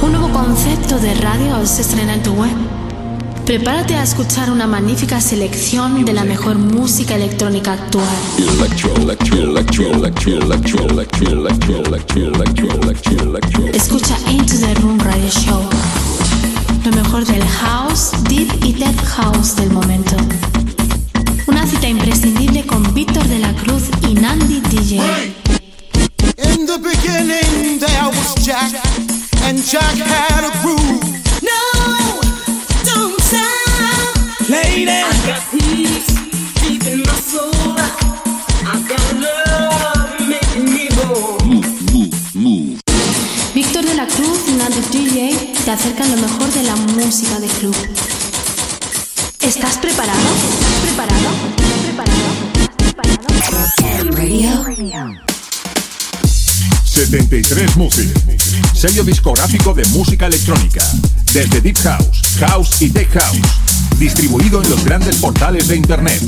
Un nuevo concepto de radio se estrena en tu web. Prepárate a escuchar una magnífica selección de la mejor música electrónica actual. Escucha Into the Room Radio Show. Lo mejor del house, deep y dead house del momento. Una cita imprescindible con Víctor de la Cruz y Nandi DJ. In the beginning there was Jack, and Jack had a groove. No, don't stop, lady. I got peace deep in my soul. I got love making me move. Víctor de la Cruz y Nandi DJ te acercan lo mejor de la música de club. ¿Estás preparado? ¿Estás preparado? ¿Estás preparado? ¿Estás preparado? Radio. 73 Music, sello discográfico de música electrónica, desde Deep House, House y Tech House, distribuido en los grandes portales de Internet,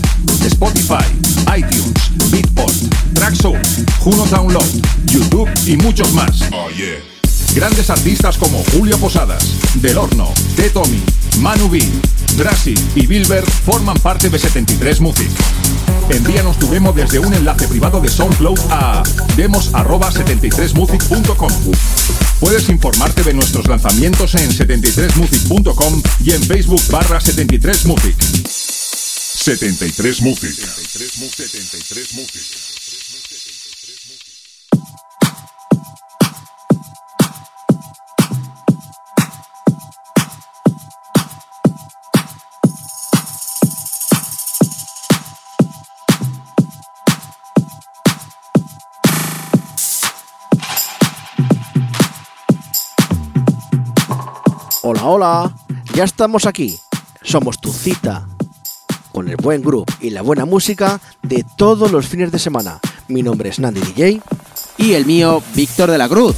Spotify, iTunes, Beatport, Traxsource, Juno Download, YouTube y muchos más. Grandes artistas como Julio Posadas, Del Horno, T. Tommy, Manu B, Drassi y Bilber forman parte de 73 Music. Envíanos tu demo desde un enlace privado de SoundCloud a demos@73music.com. Puedes informarte de nuestros lanzamientos en 73music.com y en Facebook barra 73music. 73 Music. 73 Music. Hola, hola, ya estamos aquí. Somos tu cita con el buen grupo y la buena música de todos los fines de semana. Mi nombre es Nandi DJ. Y el mío, Víctor de la Cruz.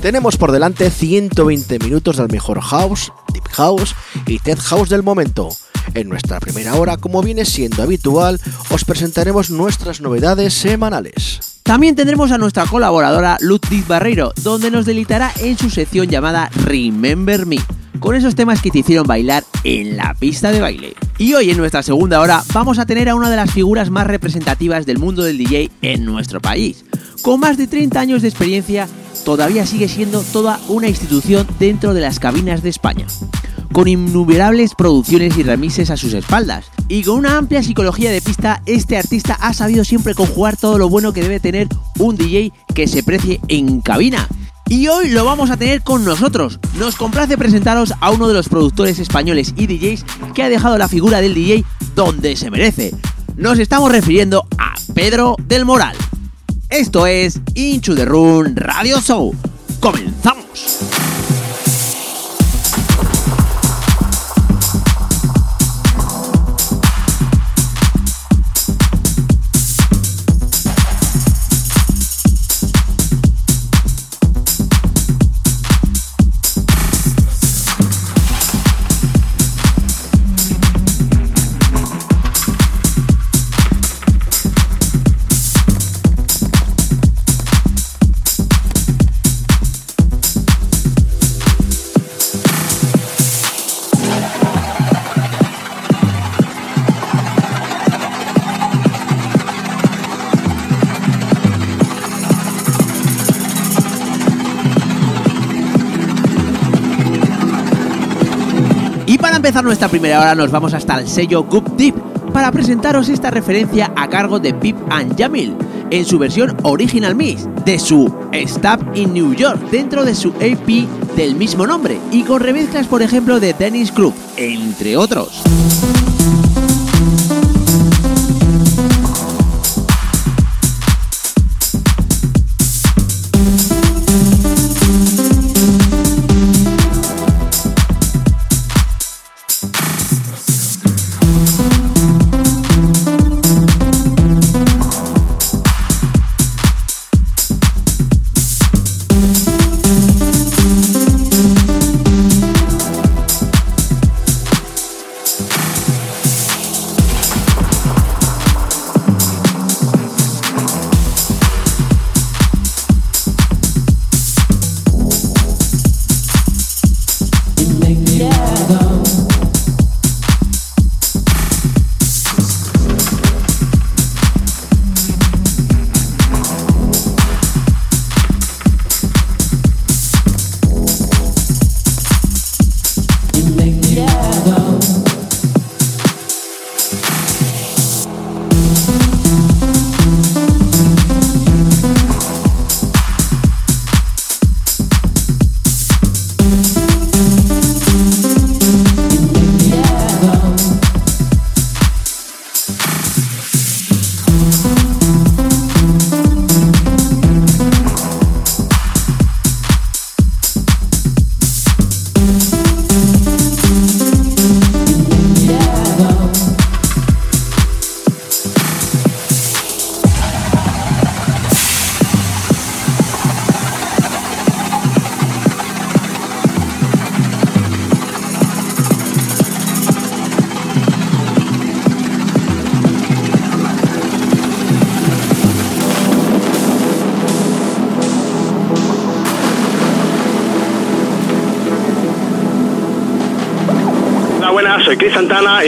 Tenemos por delante 120 minutos del mejor house, deep house y tech house del momento. En nuestra primera hora, como viene siendo habitual, os presentaremos nuestras novedades semanales. También tendremos a nuestra colaboradora Ludwig Barreiro, donde nos delitará en su sección llamada Remember Me con esos temas que te hicieron bailar en la pista de baile. Y hoy en nuestra segunda hora vamos a tener a una de las figuras más representativas del mundo del DJ en nuestro país. Con más de 30 años de experiencia, todavía sigue siendo toda una institución dentro de las cabinas de España. Con innumerables producciones y remises a sus espaldas. Y con una amplia psicología de pista, este artista ha sabido siempre conjugar todo lo bueno que debe tener un DJ que se precie en cabina y hoy lo vamos a tener con nosotros. Nos complace presentaros a uno de los productores españoles y DJs que ha dejado la figura del DJ donde se merece. Nos estamos refiriendo a Pedro del Moral. Esto es Into the Run Radio Show. ¡Comenzamos! Nuestra primera hora nos vamos hasta el sello Goop Deep para presentaros esta referencia a cargo de Pip and Jamil en su versión Original Mix de su Stop in New York dentro de su AP del mismo nombre y con remezclas por ejemplo de Dennis Club, entre otros.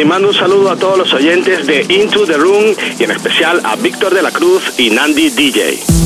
Y mando un saludo a todos los oyentes de Into the Room y en especial a Víctor de la Cruz y Nandi DJ.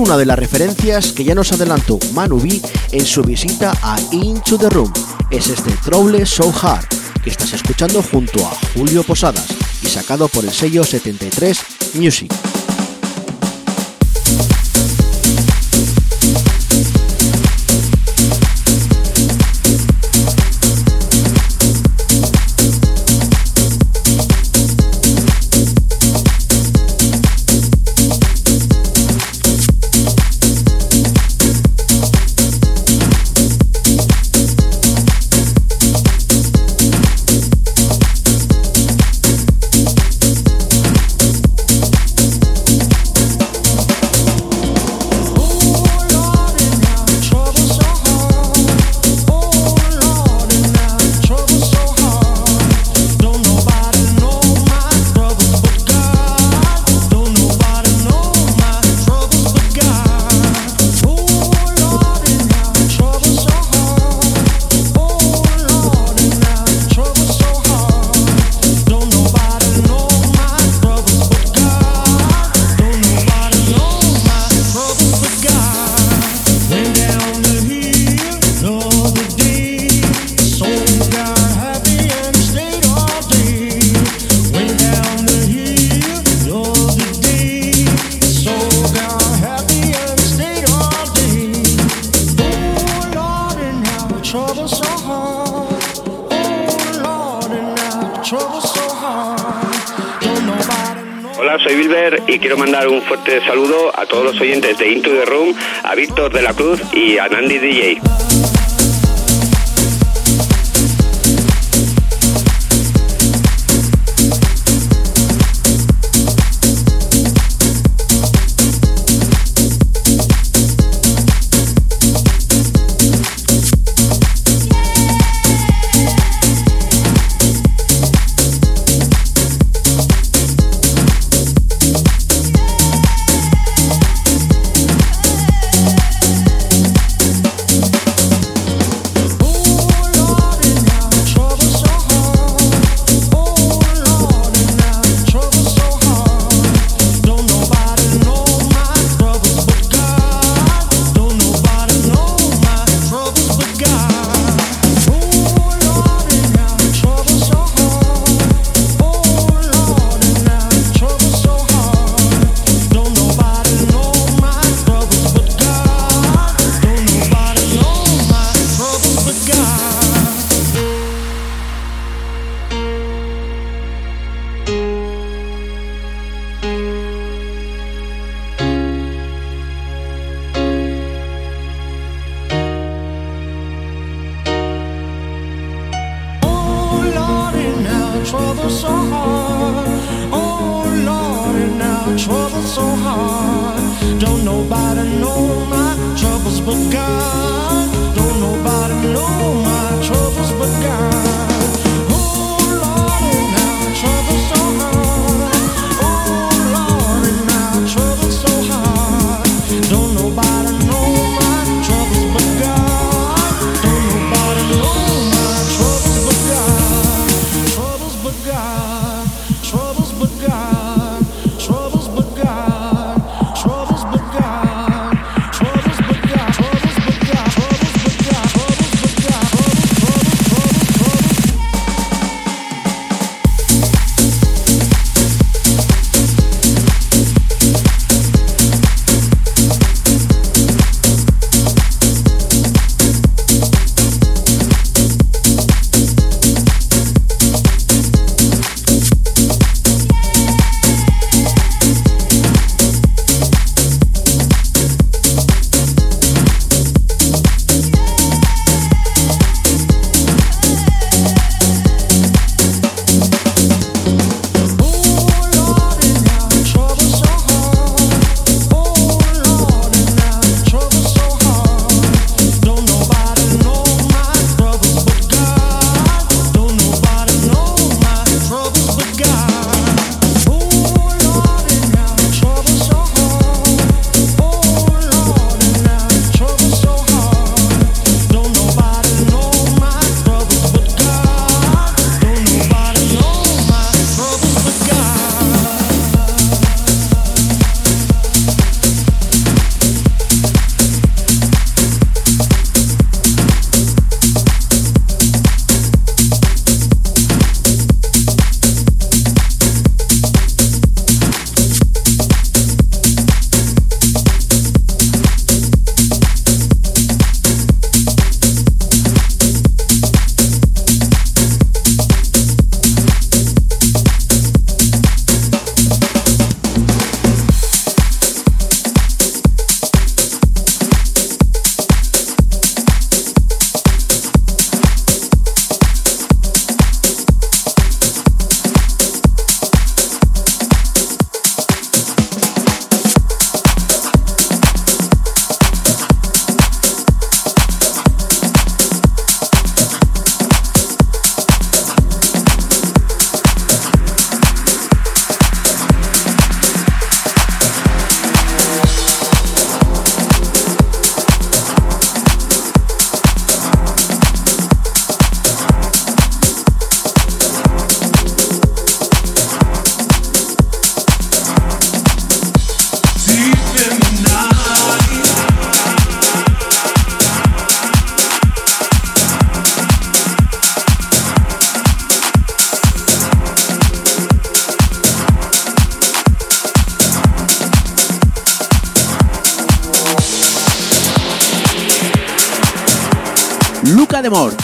Una de las referencias que ya nos adelantó Manu B en su visita a Into the Room. Es este Trouble So Hard que estás escuchando junto a Julio Posadas y sacado por el sello 73 Music. De la Cruz y a DJ.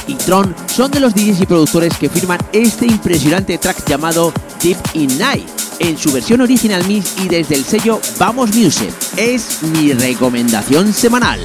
Y Tron son de los DJs y productores que firman este impresionante track llamado Deep in Night en su versión original mix y desde el sello Vamos Music. Es mi recomendación semanal.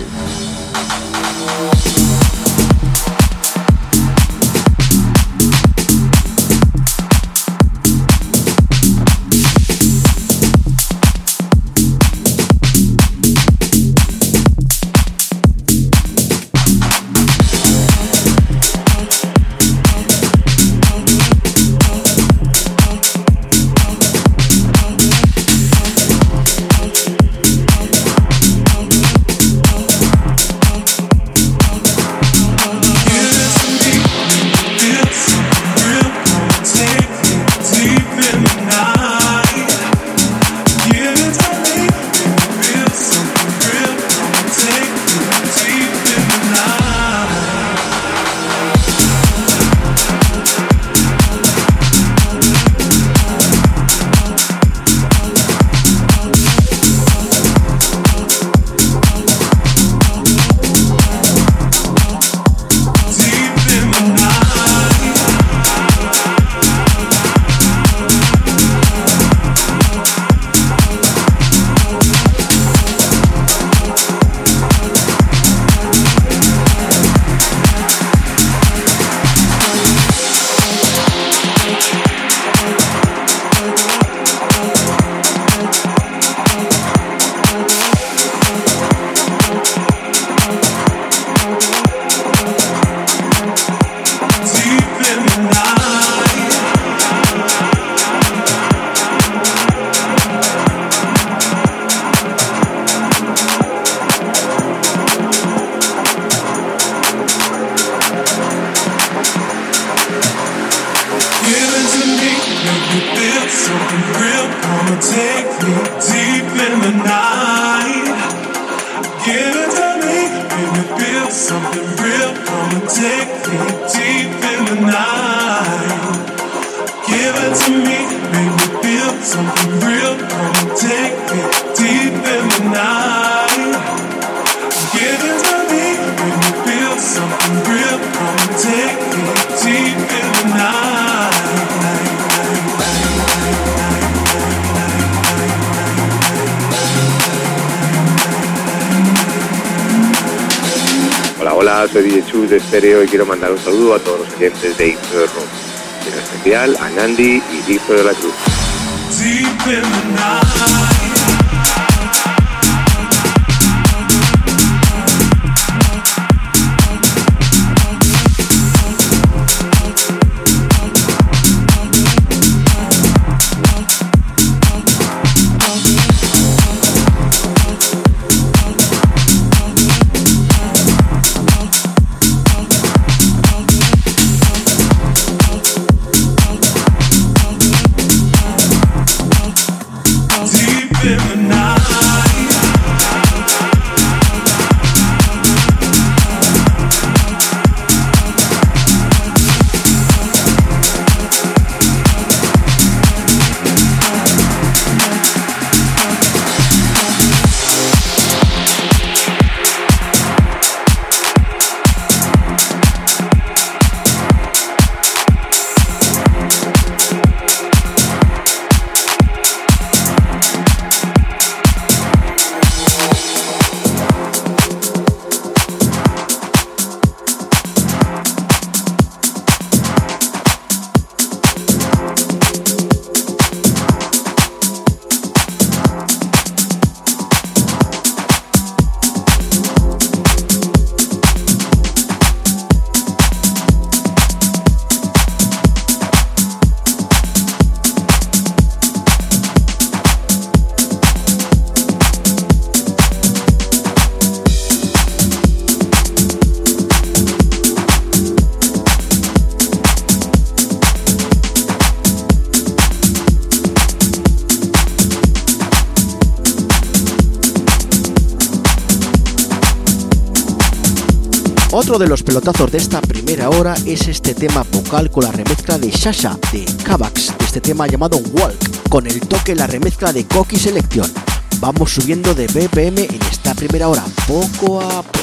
Otro de los pelotazos de esta primera hora es este tema vocal con la remezcla de Shasha de Kavax, este tema llamado Walk, con el toque la remezcla de Cocky Selection. Vamos subiendo de BPM en esta primera hora, poco a poco.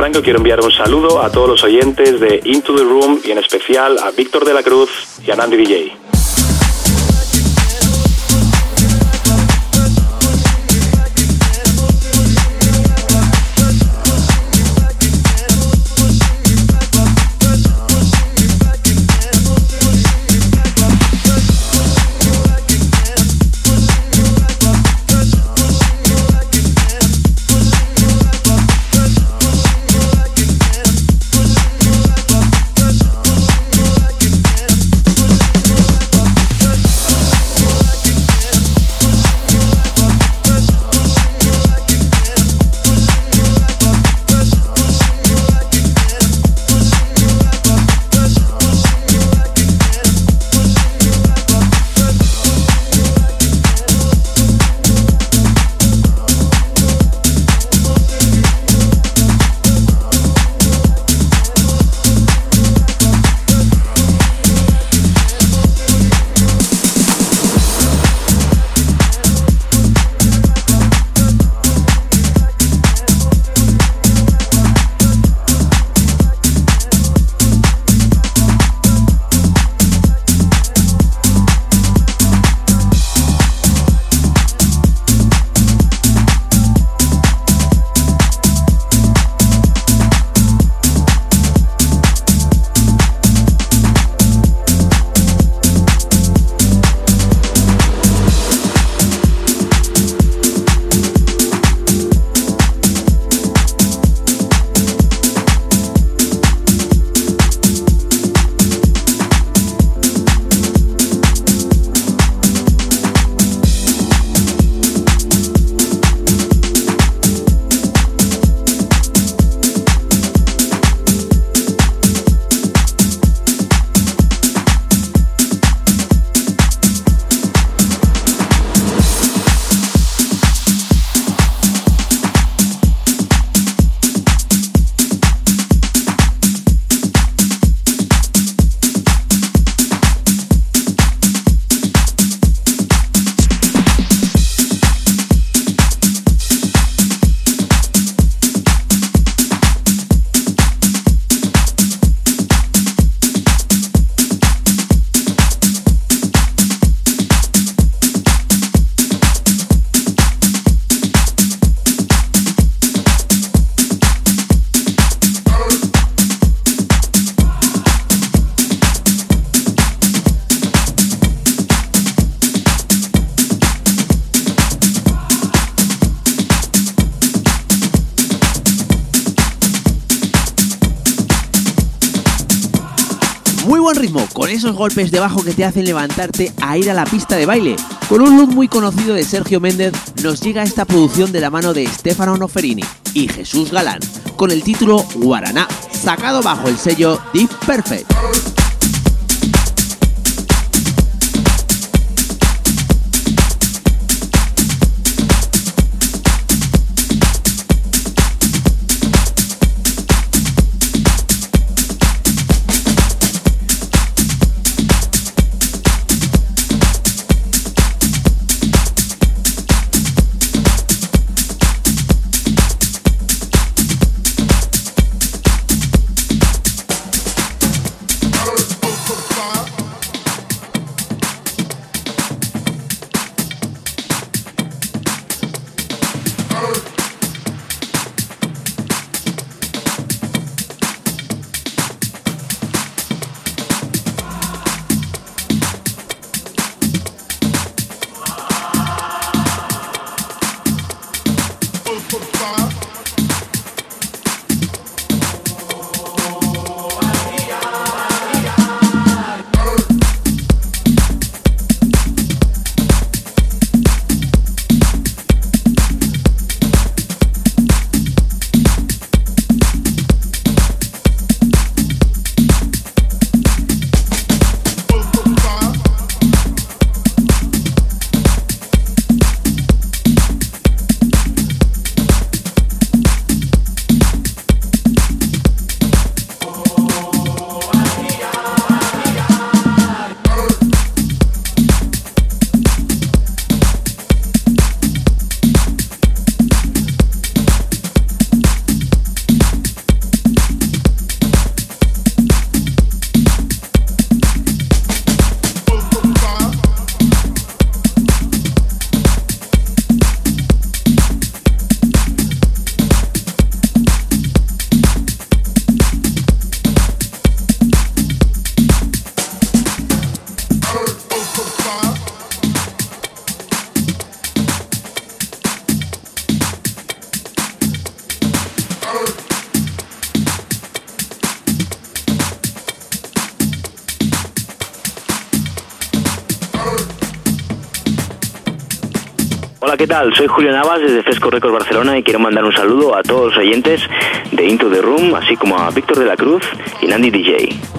Franco quiero enviar un saludo a todos los oyentes de Into the Room y en especial a Víctor de la Cruz y a Nandi DJ. Golpes de bajo que te hacen levantarte a ir a la pista de baile. Con un look muy conocido de Sergio Méndez, nos llega esta producción de la mano de Stefano Noferini y Jesús Galán, con el título Guaraná, sacado bajo el sello Deep Perfect. Soy Julio Navas desde Fresco Records Barcelona y quiero mandar un saludo a todos los oyentes de Into the Room, así como a Víctor de la Cruz y Nandy DJ.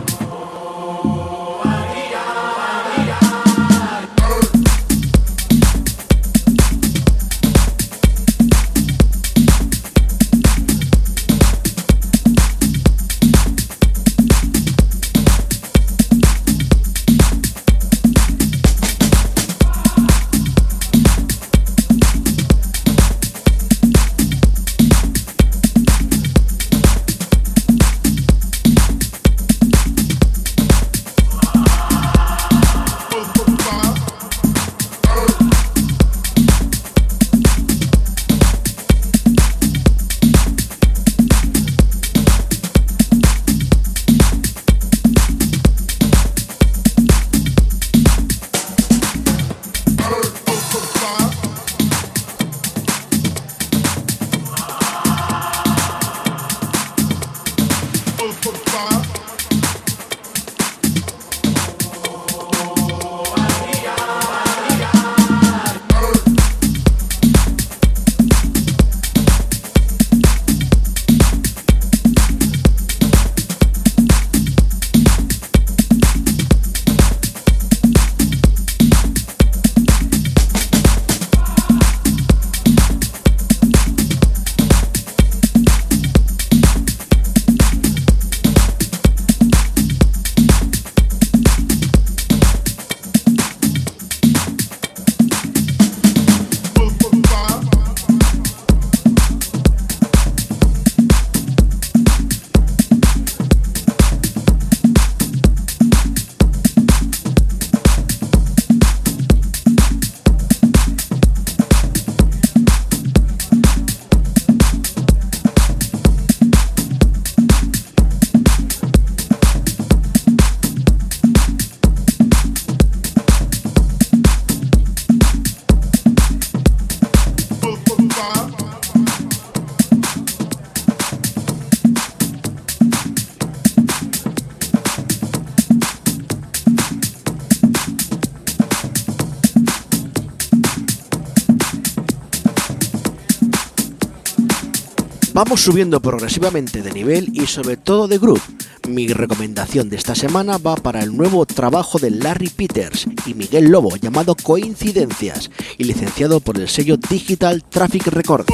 Vamos subiendo progresivamente de nivel y sobre todo de groove. Mi recomendación de esta semana va para el nuevo trabajo de Larry Peters y Miguel Lobo llamado Coincidencias y licenciado por el sello Digital Traffic Records.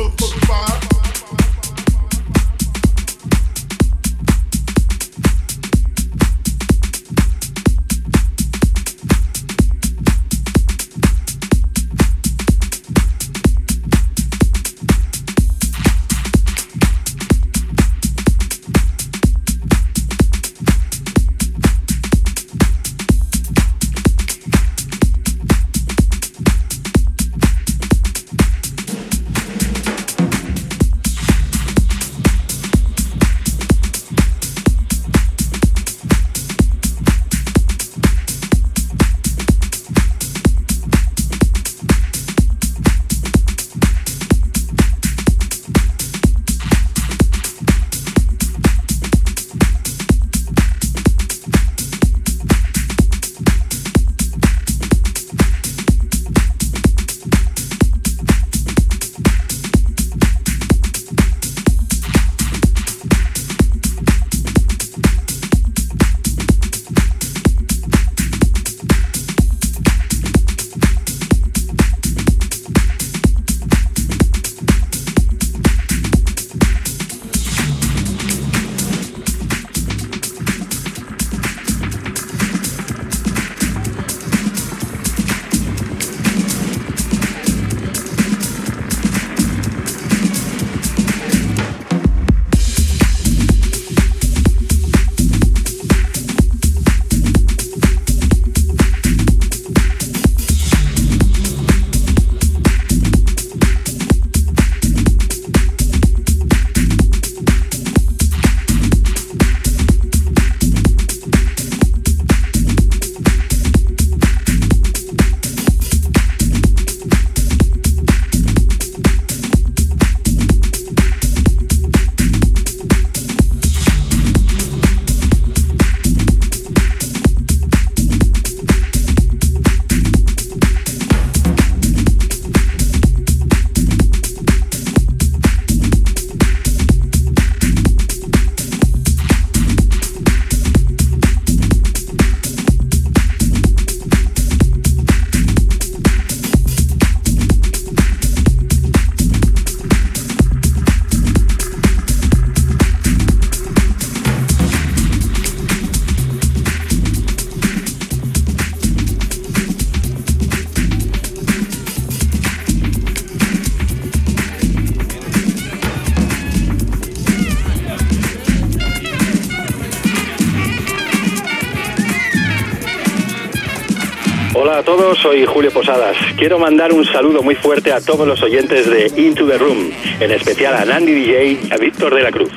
Julio Posadas. Quiero mandar un saludo muy fuerte a todos los oyentes de Into the Room, en especial a Nandy DJ y a Víctor de la Cruz.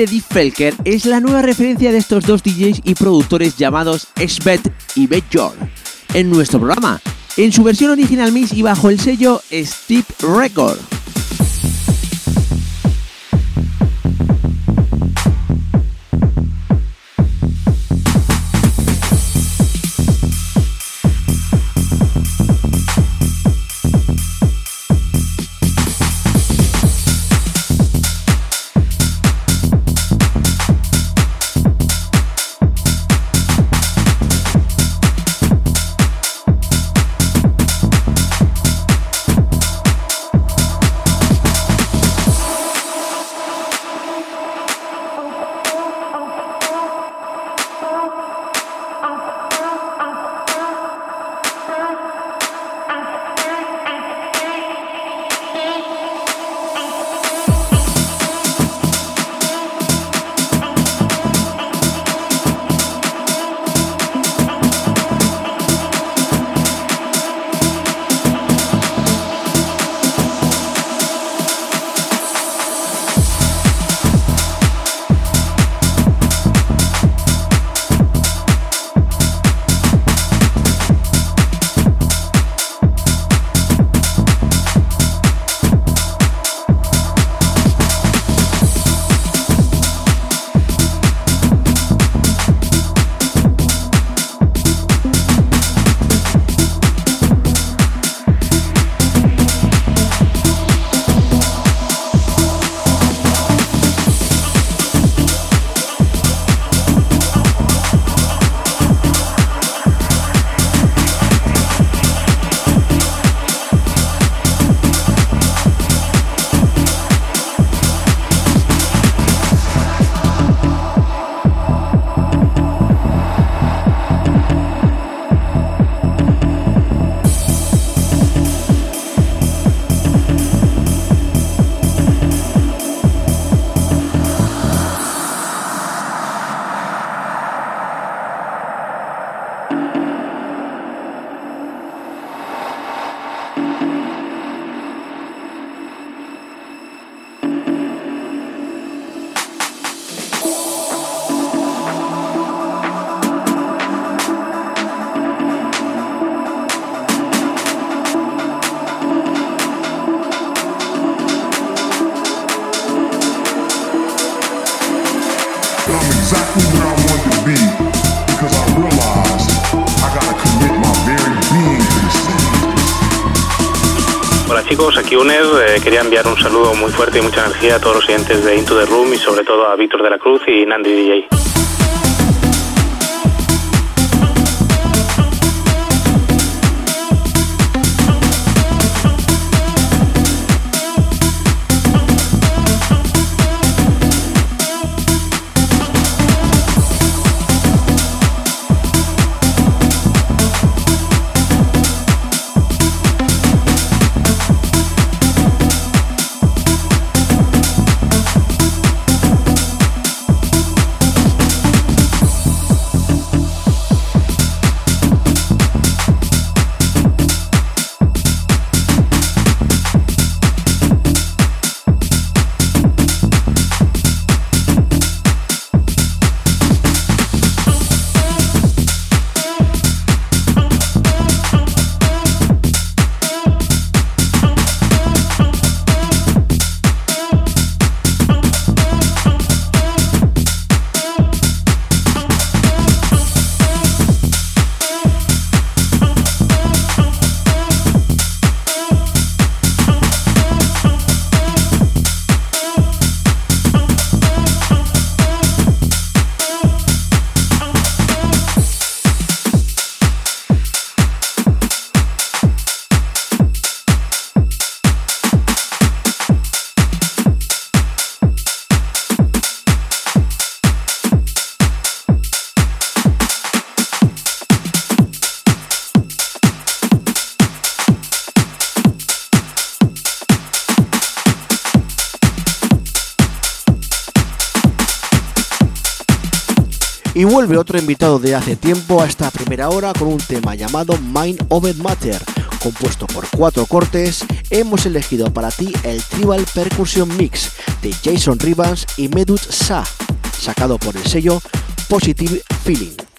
De Deep Felker es la nueva referencia de estos dos DJs y productores llamados Svet y Bjorn en nuestro programa, en su versión original mix y bajo el sello Steve Record. UNER. Eh, quería enviar un saludo muy fuerte y mucha energía a todos los oyentes de Into the Room y sobre todo a Víctor de la Cruz y Nandi DJ. Vuelve otro invitado de hace tiempo a esta primera hora con un tema llamado Mind Over Matter. Compuesto por cuatro cortes, hemos elegido para ti el Tribal Percussion Mix de Jason Rivas y Medut Sa, sacado por el sello Positive Feeling.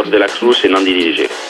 Para Víctor de la Cruz y Nandi DJ.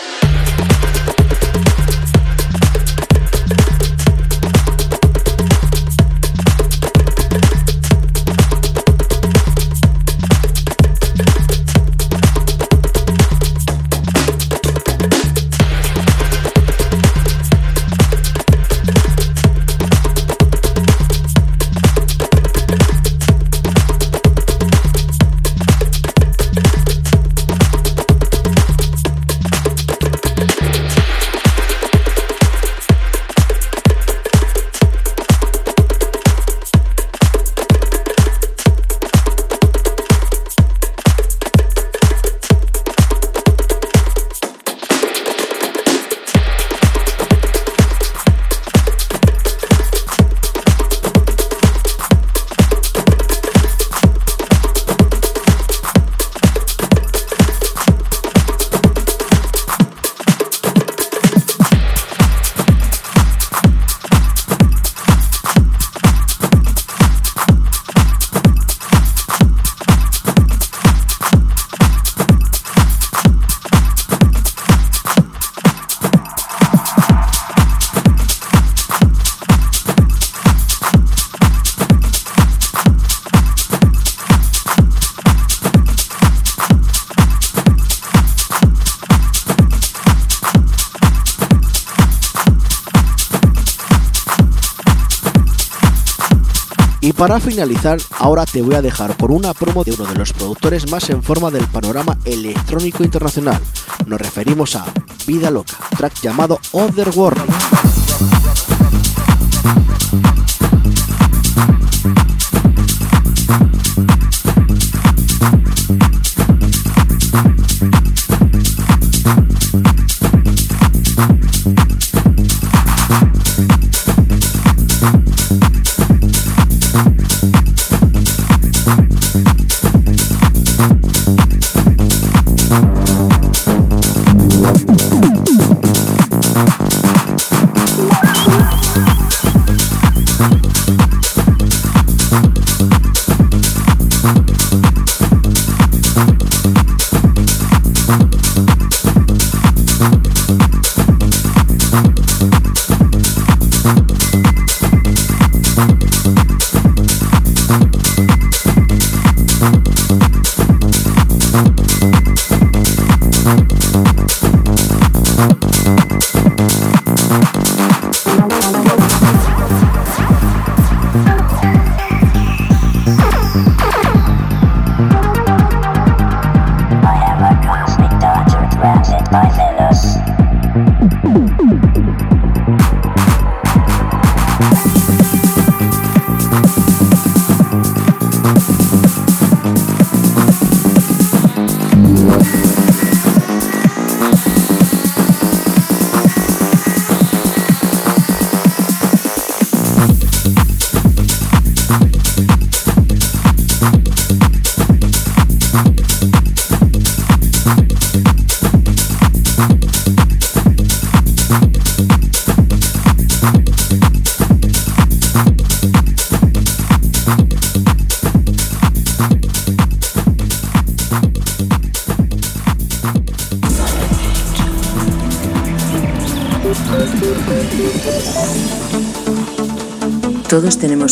Para finalizar, ahora te voy a dejar por una promo de uno de los productores más en forma del panorama electrónico internacional. Nos referimos a Vida Loca, track llamado Otherworld. Todos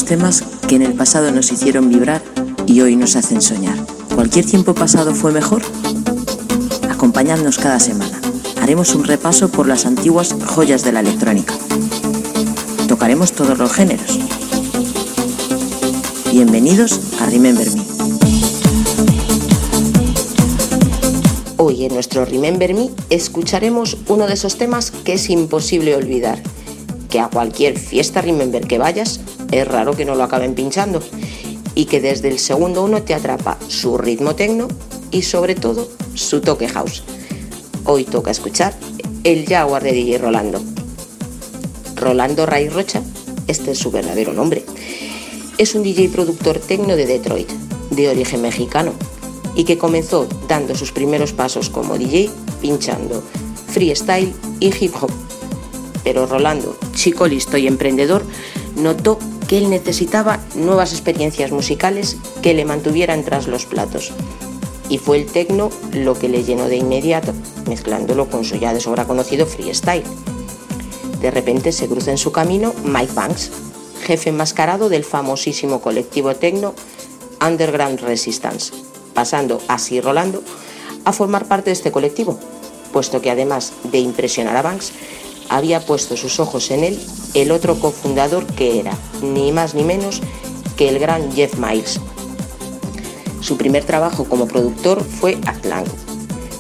temas que en el pasado nos hicieron vibrar y hoy nos hacen soñar. ¿Cualquier tiempo pasado fue mejor? Acompañadnos cada semana. Haremos un repaso por las antiguas joyas de la electrónica. Tocaremos todos los géneros. Bienvenidos a Remember Me. Hoy en nuestro Remember Me escucharemos uno de esos temas que es imposible olvidar, que a cualquier fiesta Remember que vayas es raro que no lo acaben pinchando y que desde el segundo uno te atrapa su ritmo tecno y sobre todo su toque house. Hoy toca escuchar el Jaguar de DJ Rolando. Rolando Ray Rocha, este es su verdadero nombre. Es un DJ productor tecno de Detroit, de origen mexicano, y que comenzó dando sus primeros pasos como DJ pinchando freestyle y hip hop. Pero Rolando, chico listo y emprendedor, notó que él necesitaba nuevas experiencias musicales que le mantuvieran tras los platos. Y fue el techno lo que le llenó de inmediato, mezclándolo con su ya de sobra conocido freestyle. De repente se cruza en su camino Mike Banks, jefe enmascarado del famosísimo colectivo techno Underground Resistance, pasando así Rolando a formar parte de este colectivo, puesto que además de impresionar a Banks, había puesto sus ojos en él el otro cofundador que era, ni más ni menos, que el gran Jeff Miles. Su primer trabajo como productor fue Atlang,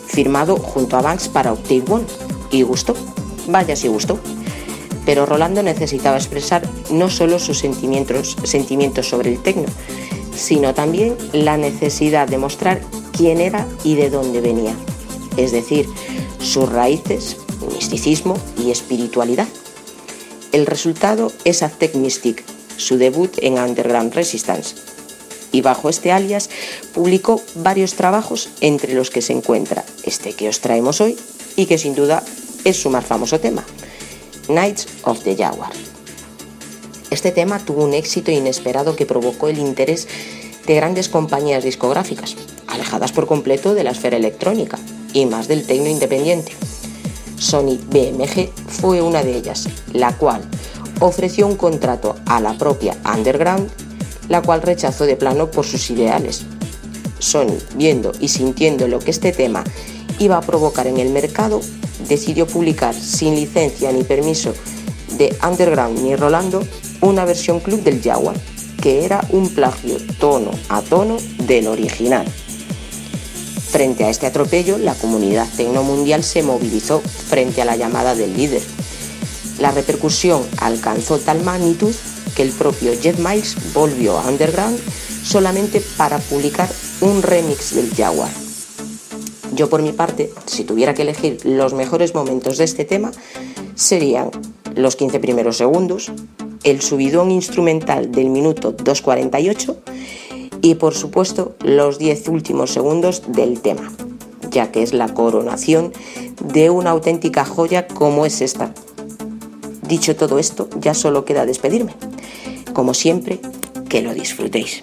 firmado junto a Banks para Octave One, y gustó, vaya si gustó. Pero Rolando necesitaba expresar no solo sus sentimientos, sentimientos sobre el tecno, sino también la necesidad de mostrar quién era y de dónde venía, es decir, sus raíces, misticismo y espiritualidad. El resultado es Aztec Mystic, su debut en Underground Resistance, y bajo este alias publicó varios trabajos entre los que se encuentra este que os traemos hoy y que sin duda es su más famoso tema, Knights of the Jaguar. Este tema tuvo un éxito inesperado que provocó el interés de grandes compañías discográficas, alejadas por completo de la esfera electrónica y más del tecno independiente. Sony BMG fue una de ellas, la cual ofreció un contrato a la propia Underground, la cual rechazó de plano por sus ideales. Sony, viendo y sintiendo lo que este tema iba a provocar en el mercado, decidió publicar sin licencia ni permiso de Underground ni Rolando una versión club del Jaguar, que era un plagio tono a tono del original. Frente a este atropello, la comunidad tecnomundial se movilizó frente a la llamada del líder. La repercusión alcanzó tal magnitud que el propio Jeff Miles volvió a Underground solamente para publicar un remix del Jaguar. Yo por mi parte, si tuviera que elegir los mejores momentos de este tema, serían los 15 primeros segundos, el subidón instrumental del minuto 2.48 y por supuesto los 10 últimos segundos del tema, ya que es la coronación de una auténtica joya como es esta. Dicho todo esto, ya solo queda despedirme. Como siempre, que lo disfrutéis.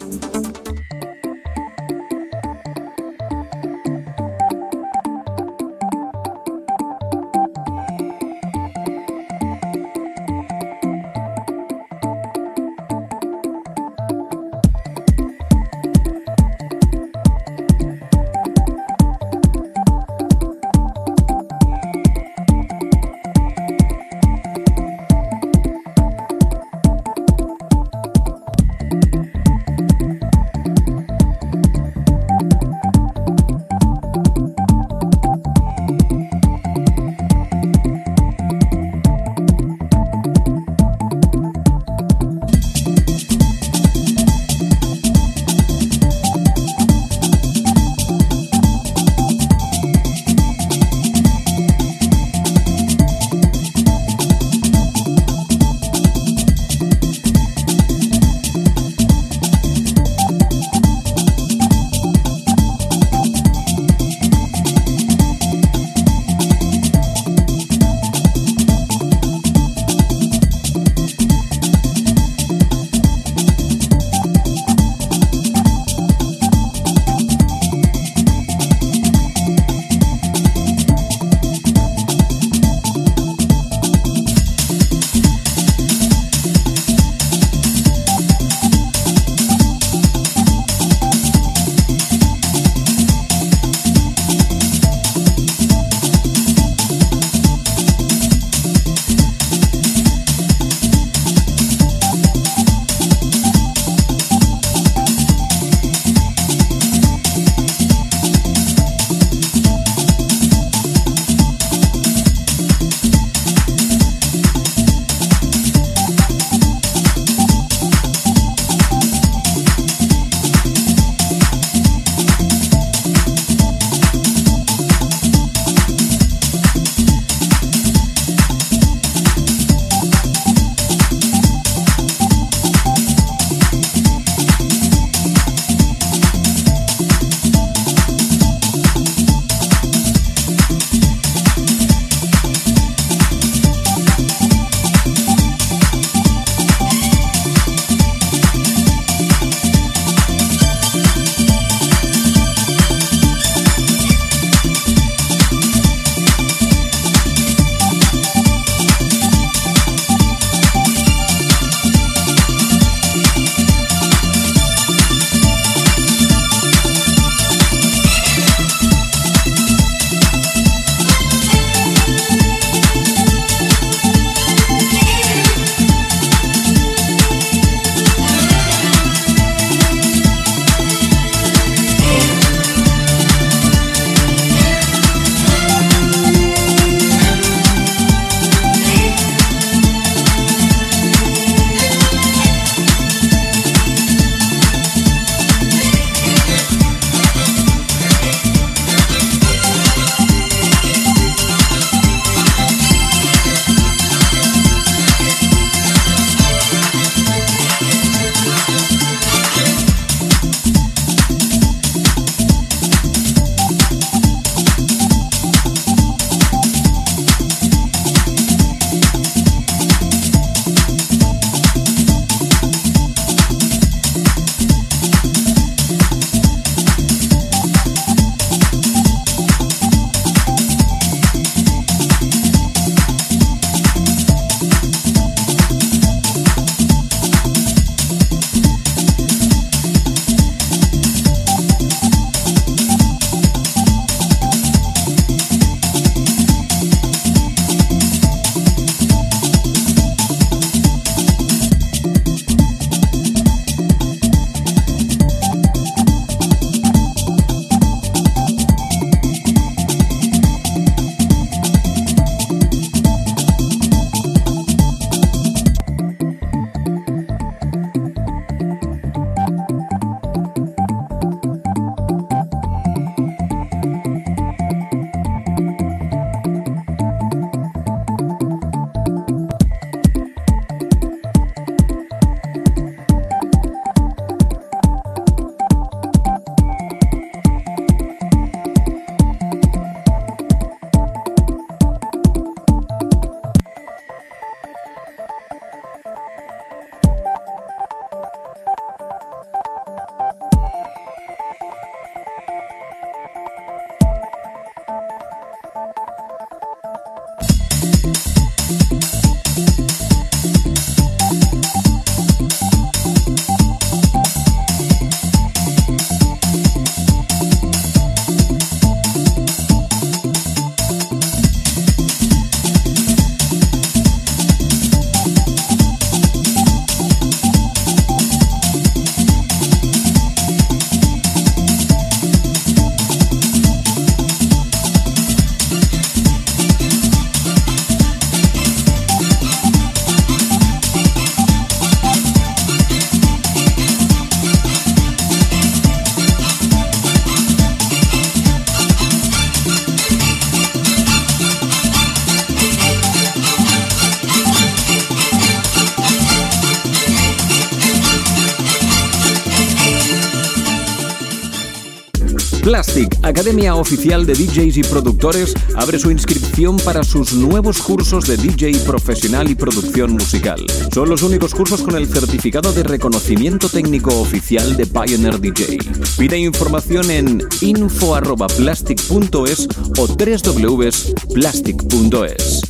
Plastic, Academia Oficial de DJs y Productores, abre su inscripción para sus nuevos cursos de DJ profesional y producción musical. Son los únicos cursos con el certificado de reconocimiento técnico oficial de Pioneer DJ. Pide información en info.plastic.es o www.plastic.es.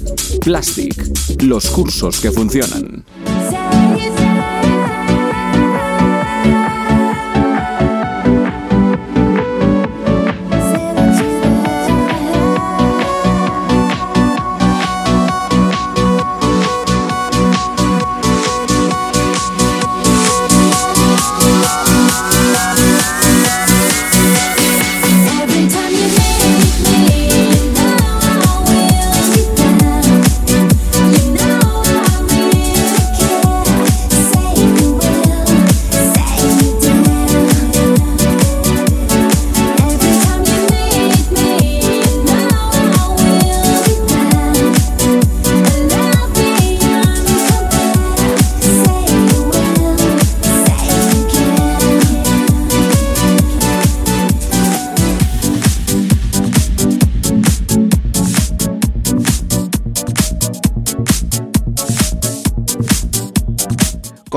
Plastic, los cursos que funcionan.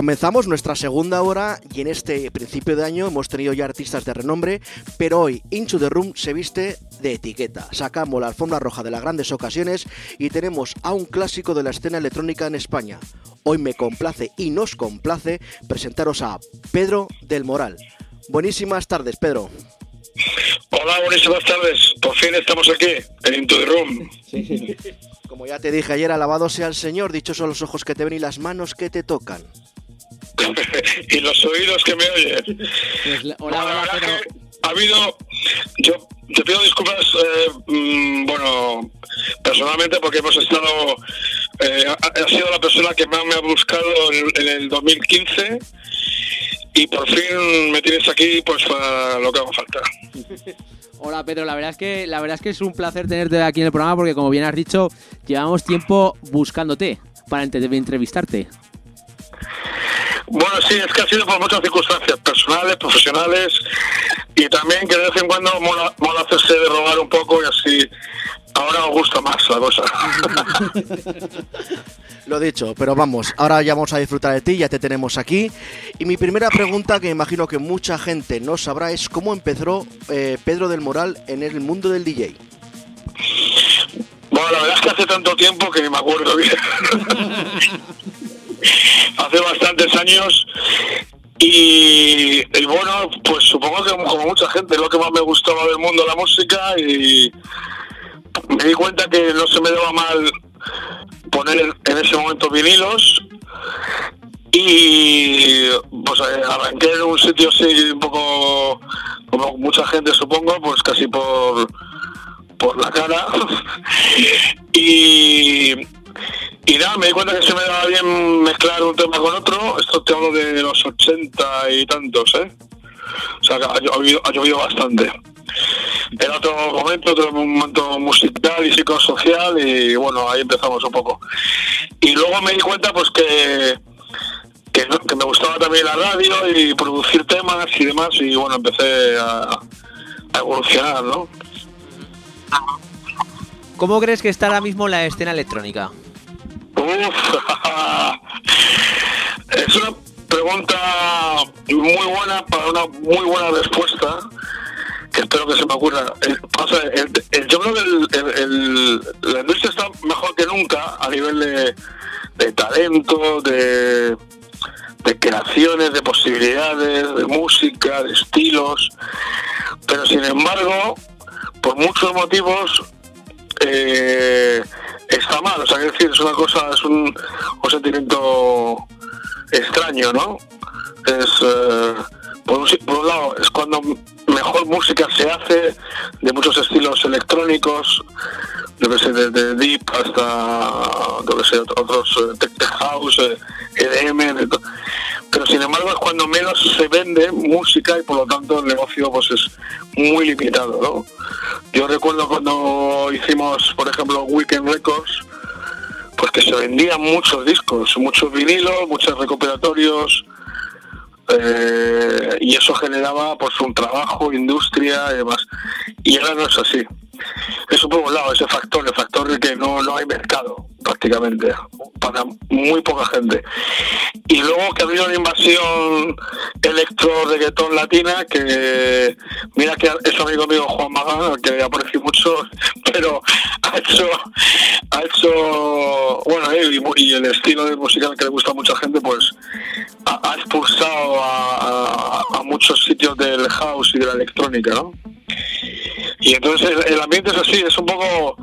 Comenzamos nuestra segunda hora y en este principio de año hemos tenido ya artistas de renombre, pero hoy Into the Room se viste de etiqueta. Sacamos la alfombra roja de las grandes ocasiones y tenemos a un clásico de la escena electrónica en España. Hoy me complace y nos complace presentaros a Pedro del Moral. Buenísimas tardes, Pedro. Hola, buenísimas tardes. Por fin estamos aquí, en Into the Room. Como ya te dije ayer, alabado sea el Señor, dichos son los ojos que te ven y las manos que te tocan. y los oídos que me oyen. Pues, hola, hola, pero... Ha habido, yo te pido disculpas, eh, mm, bueno, personalmente porque hemos estado, eh, ha, sido la persona que más me ha buscado en, el 2015 y por fin me tienes aquí pues para lo que haga falta. Hola Pedro, la verdad es que la verdad es que es un placer tenerte aquí en el programa porque como bien has dicho, llevamos tiempo buscándote para entrevistarte. Bueno, sí, es que ha sido por muchas circunstancias personales, profesionales y también que de vez en cuando mola, hacerse de robar un poco y así ahora os gusta más la cosa. Lo dicho, pero vamos, ahora ya vamos a disfrutar de ti, ya te tenemos aquí. Y mi primera pregunta, que imagino que mucha gente no sabrá, es cómo empezó eh, Pedro del Moral en el mundo del DJ. Bueno, la verdad es que hace tanto tiempo que ni me acuerdo bien. hace bastantes años. Y, bueno, pues supongo que como mucha gente lo que más me gustaba del mundo la música y me di cuenta que no se me daba mal poner en ese momento vinilos. Y pues eh, arranqué en un sitio así un poco como mucha gente supongo pues casi por por la cara. Y y nada, me di cuenta que se me daba bien mezclar un tema con otro. Esto te hablo de los ochenta y tantos, ¿eh? O sea, ha llovido, ha llovido bastante. Era otro momento, otro momento musical y psicosocial y bueno, ahí empezamos un poco. Y luego me di cuenta pues que, que, me gustaba también la radio y producir temas y demás y bueno, empecé a, a evolucionar, ¿no? ¿Cómo crees que está ahora mismo la escena electrónica? es una pregunta muy buena para una muy buena respuesta que espero que se me ocurra. yo creo que la industria está mejor que nunca a nivel de, talento, de, de creaciones, de posibilidades, de música, de estilos, pero sin embargo, por muchos motivos, eh, está mal, o sea, es decir, es una cosa, es un, sentimiento extraño, ¿no? Es, eh, por, un, lado, es cuando mejor música se hace, de muchos estilos electrónicos, desde deep hasta, otros, eh, tech house, EDM, eh, e pero sin embargo es cuando menos se vende música y por lo tanto el negocio pues es muy limitado, ¿no? Yo recuerdo cuando hicimos, por ejemplo, Weekend Records, pues que se vendían muchos discos, muchos vinilos, muchos recuperatorios, eh, y eso generaba pues un trabajo, industria y demás. Y ahora no es así. Es un lado ese factor, el factor de que no, no hay mercado prácticamente para muy poca gente. Y luego que ha habido una invasión electro reggaetón latina que mira que es amigo mío Juan Magán, que aprecio mucho, pero ha hecho ha hecho bueno y, el estilo de musical que le gusta a mucha gente pues ha, expulsado a, a, muchos sitios del house y de la electrónica, ¿no? Y entonces el, ambiente es así, es un poco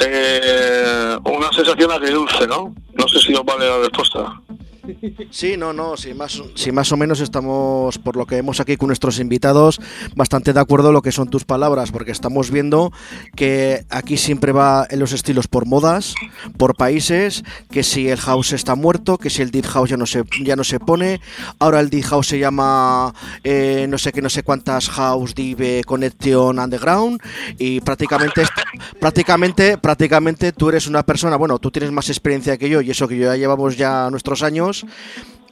eh, una sensación agridulce, ¿no? No sé si os vale la respuesta. Sí, no, no, si más, si más o menos estamos, por lo que vemos aquí con nuestros invitados, bastante de acuerdo en lo que son tus palabras, porque estamos viendo que aquí siempre va en los estilos por modas, por países, que si el house está muerto, que si el deep house ya no se, ya no se pone, ahora el deep house se llama eh, no sé qué, no sé cuántas house deep connection underground, y prácticamente, prácticamente, prácticamente tú eres una persona, bueno, tú tienes más experiencia que yo, y eso que yo ya llevamos ya nuestros años,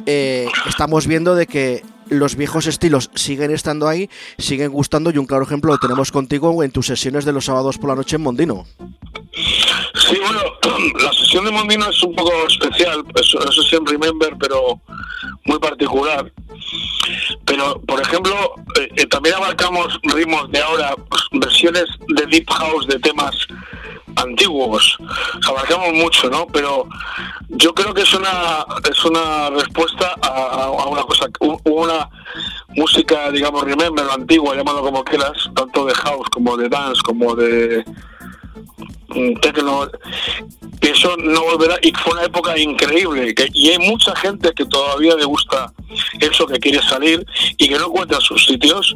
eh, estamos viendo de que los viejos estilos siguen estando ahí, siguen gustando y un claro ejemplo lo tenemos contigo en tus sesiones de los sábados por la noche en Mondino. Sí, bueno, la sesión de Mondino es un poco especial, es en Remember, pero muy particular. Pero, por ejemplo, eh, eh, también abarcamos ritmos de ahora, pues, versiones de Deep House de temas antiguos. Abarcamos mucho, ¿no? Pero yo creo que es una es una respuesta a, una cosa, una música, digamos, remember, antigua, llámalo como quieras, tanto de house como de dance, como de que eso no volverá. Y fue una época increíble que, y hay mucha gente que todavía le gusta eso que quiere salir y que no encuentra sus sitios.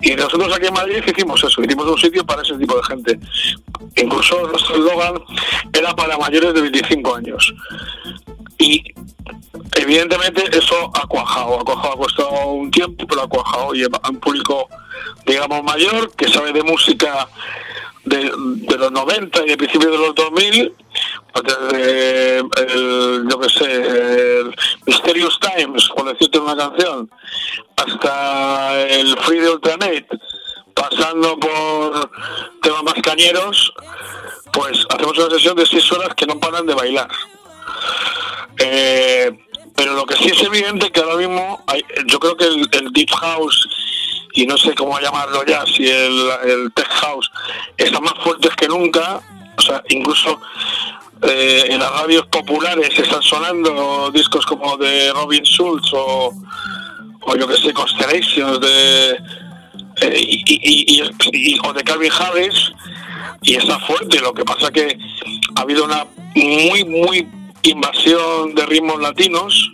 Y nosotros aquí en Madrid hicimos eso hicimos un sitio para ese tipo de gente. Incluso nuestro eslogan era para mayores de 25 años. Y evidentemente eso ha cuajado ha cuajado ha costado un tiempo pero ha cuajado y a un público digamos mayor que sabe de música de, los 90 y de principios de los 2000, pues el, yo que sé, el Mysterious Times, por decirte una canción, hasta el Free de Ultranet, pasando por temas más cañeros, pues hacemos una sesión de 6 horas que no paran de bailar. Eh, pero lo que sí es evidente que ahora mismo hay, yo creo que el, el Deep House y no sé cómo llamarlo ya, si el, el Tech House están más fuertes que nunca, o sea, incluso eh, en las radios populares están sonando discos como de Robin Schulz o, o yo que sé, Constellations de, eh, y, y, o de Calvin Harris y está fuerte, lo que pasa que ha habido una muy, muy invasión de ritmos latinos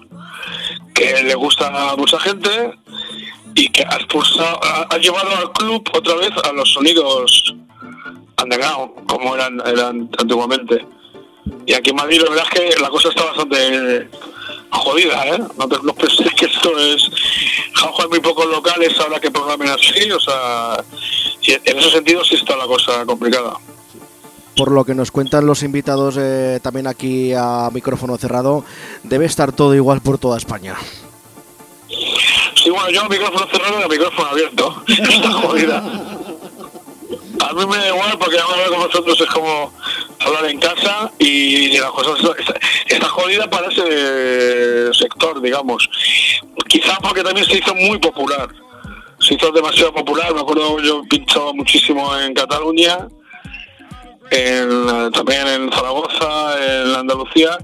que le gusta a mucha gente y que ha, expulsado, ha, llevado al club otra vez a los sonidos underground, como eran, eran antiguamente. Y aquí en Madrid la verdad es que la cosa está bastante jodida, ¿eh? No, te, que esto es... Jauja hay muy pocos locales ahora que programen así, o sea... en ese sentido sí está la cosa complicada. Por lo que nos cuentan los invitados eh, también aquí a micrófono cerrado, debe estar todo igual por toda España. Sí, bueno, yo micrófono cerrado y micrófono abierto. Está jodida. A mí me da igual porque hablar con vosotros es como hablar en casa y la cosa está, jodida para ese sector, digamos. Quizás porque también se hizo muy popular. Se hizo demasiado popular. Me acuerdo, yo pinchaba muchísimo en Cataluña en, también en Zaragoza, en Andalucía,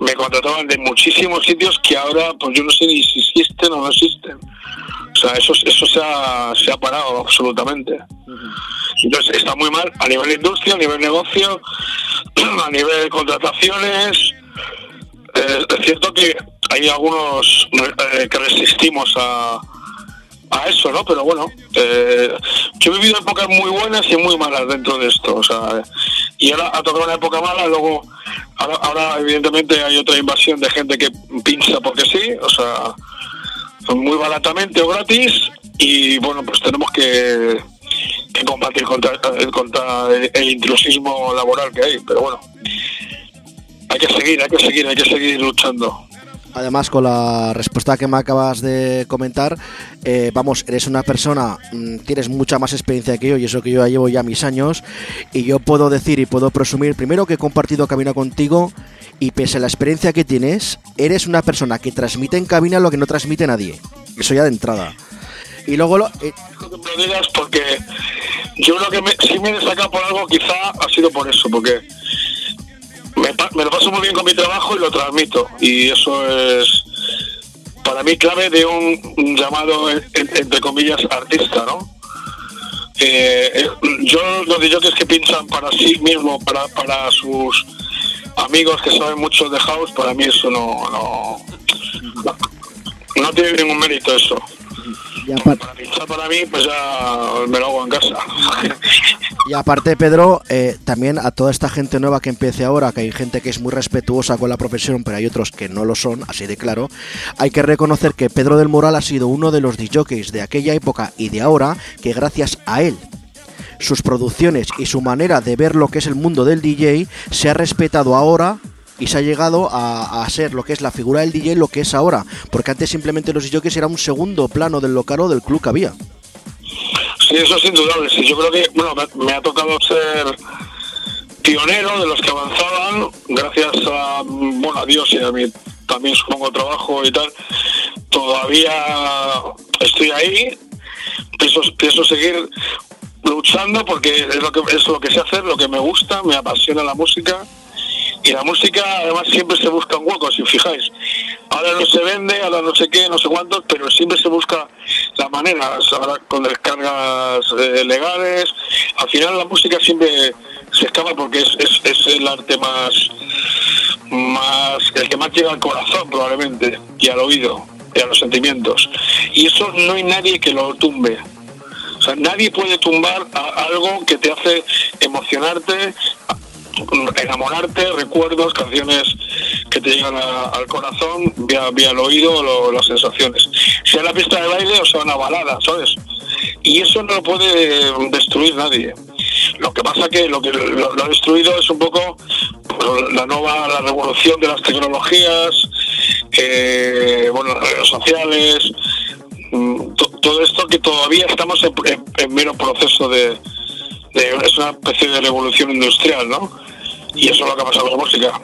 me contrataban de muchísimos sitios que ahora pues yo no sé ni si existen o no existen. O sea, eso, eso se, ha, se ha parado absolutamente. Entonces está muy mal a nivel industria, a nivel negocio, a nivel de contrataciones. Eh, es cierto que hay algunos eh, que resistimos a, a eso, ¿no? Pero bueno, eh, yo he vivido épocas muy buenas y muy malas dentro de esto, o sea, y ahora ha tocado una época mala, luego, ahora, evidentemente hay otra invasión de gente que pincha porque sí, o sea, muy baratamente o gratis, y bueno, pues tenemos que, combatir contra, contra el intrusismo laboral que hay, pero bueno, hay que seguir, hay que seguir, hay que seguir luchando. Además, con la respuesta que me acabas de comentar, eh, vamos, eres una persona, mm, tienes mucha más experiencia que yo y eso que yo ya llevo ya mis años. Y yo puedo decir y puedo presumir, primero que he compartido camino contigo y pese a la experiencia que tienes, eres una persona que transmite en cabina lo que no transmite nadie. Eso ya de entrada. Y luego lo... Eh, lo digas porque yo creo que me, si me he destacado por algo quizá ha sido por eso, porque me, lo paso muy bien con mi trabajo y lo transmito. Y eso es para mí clave de un, llamado, entre comillas, artista, ¿no? Eh, yo los de es que piensan para sí mismo, para, para sus amigos que saben mucho de house, para mí eso no, no, no tiene ningún mérito eso. Para mí, pues ya me lo hago en casa. Y aparte, Pedro, eh, también a toda esta gente nueva que empiece ahora, que hay gente que es muy respetuosa con la profesión, pero hay otros que no lo son, así de claro, hay que reconocer que Pedro del Moral ha sido uno de los DJs de aquella época y de ahora, que gracias a él sus producciones y su manera de ver lo que es el mundo del DJ se ha respetado ahora y se ha llegado a, ser lo que es la figura del DJ lo que es ahora, porque antes simplemente los DJs era un segundo plano del local o del club que había. Sí, eso es indudable. Sí, yo creo que bueno, me, ha tocado ser pionero de los que avanzaban, gracias a, bueno, a Dios y a mí también supongo trabajo y tal. Todavía estoy ahí, pienso, pienso seguir luchando porque es lo que es lo que sé hacer, lo que me gusta, me apasiona la música y la música además siempre se busca un hueco, si fijáis. Ahora no se vende, ahora no sé qué, no sé cuántos, pero siempre se busca la manera, ahora con descargas eh, legales. Al final la música siempre se escapa porque es, es, el arte más, más, el que más llega al corazón probablemente y al oído y a los sentimientos. Y eso no hay nadie que lo tumbe nadie puede tumbar algo que te hace emocionarte, enamorarte, recuerdos, canciones que te llegan al corazón, vía, vía el oído o las sensaciones. Sea la pista de baile o sea una balada, ¿sabes? Y eso no lo puede destruir nadie. Lo que pasa que lo que lo, ha destruido es un poco la nueva la revolución de las tecnologías, eh, bueno, las redes sociales, Mm, todo esto que todavía estamos en, mero proceso de, es una especie de revolución industrial, ¿no? Y eso es lo que ha pasado con la música.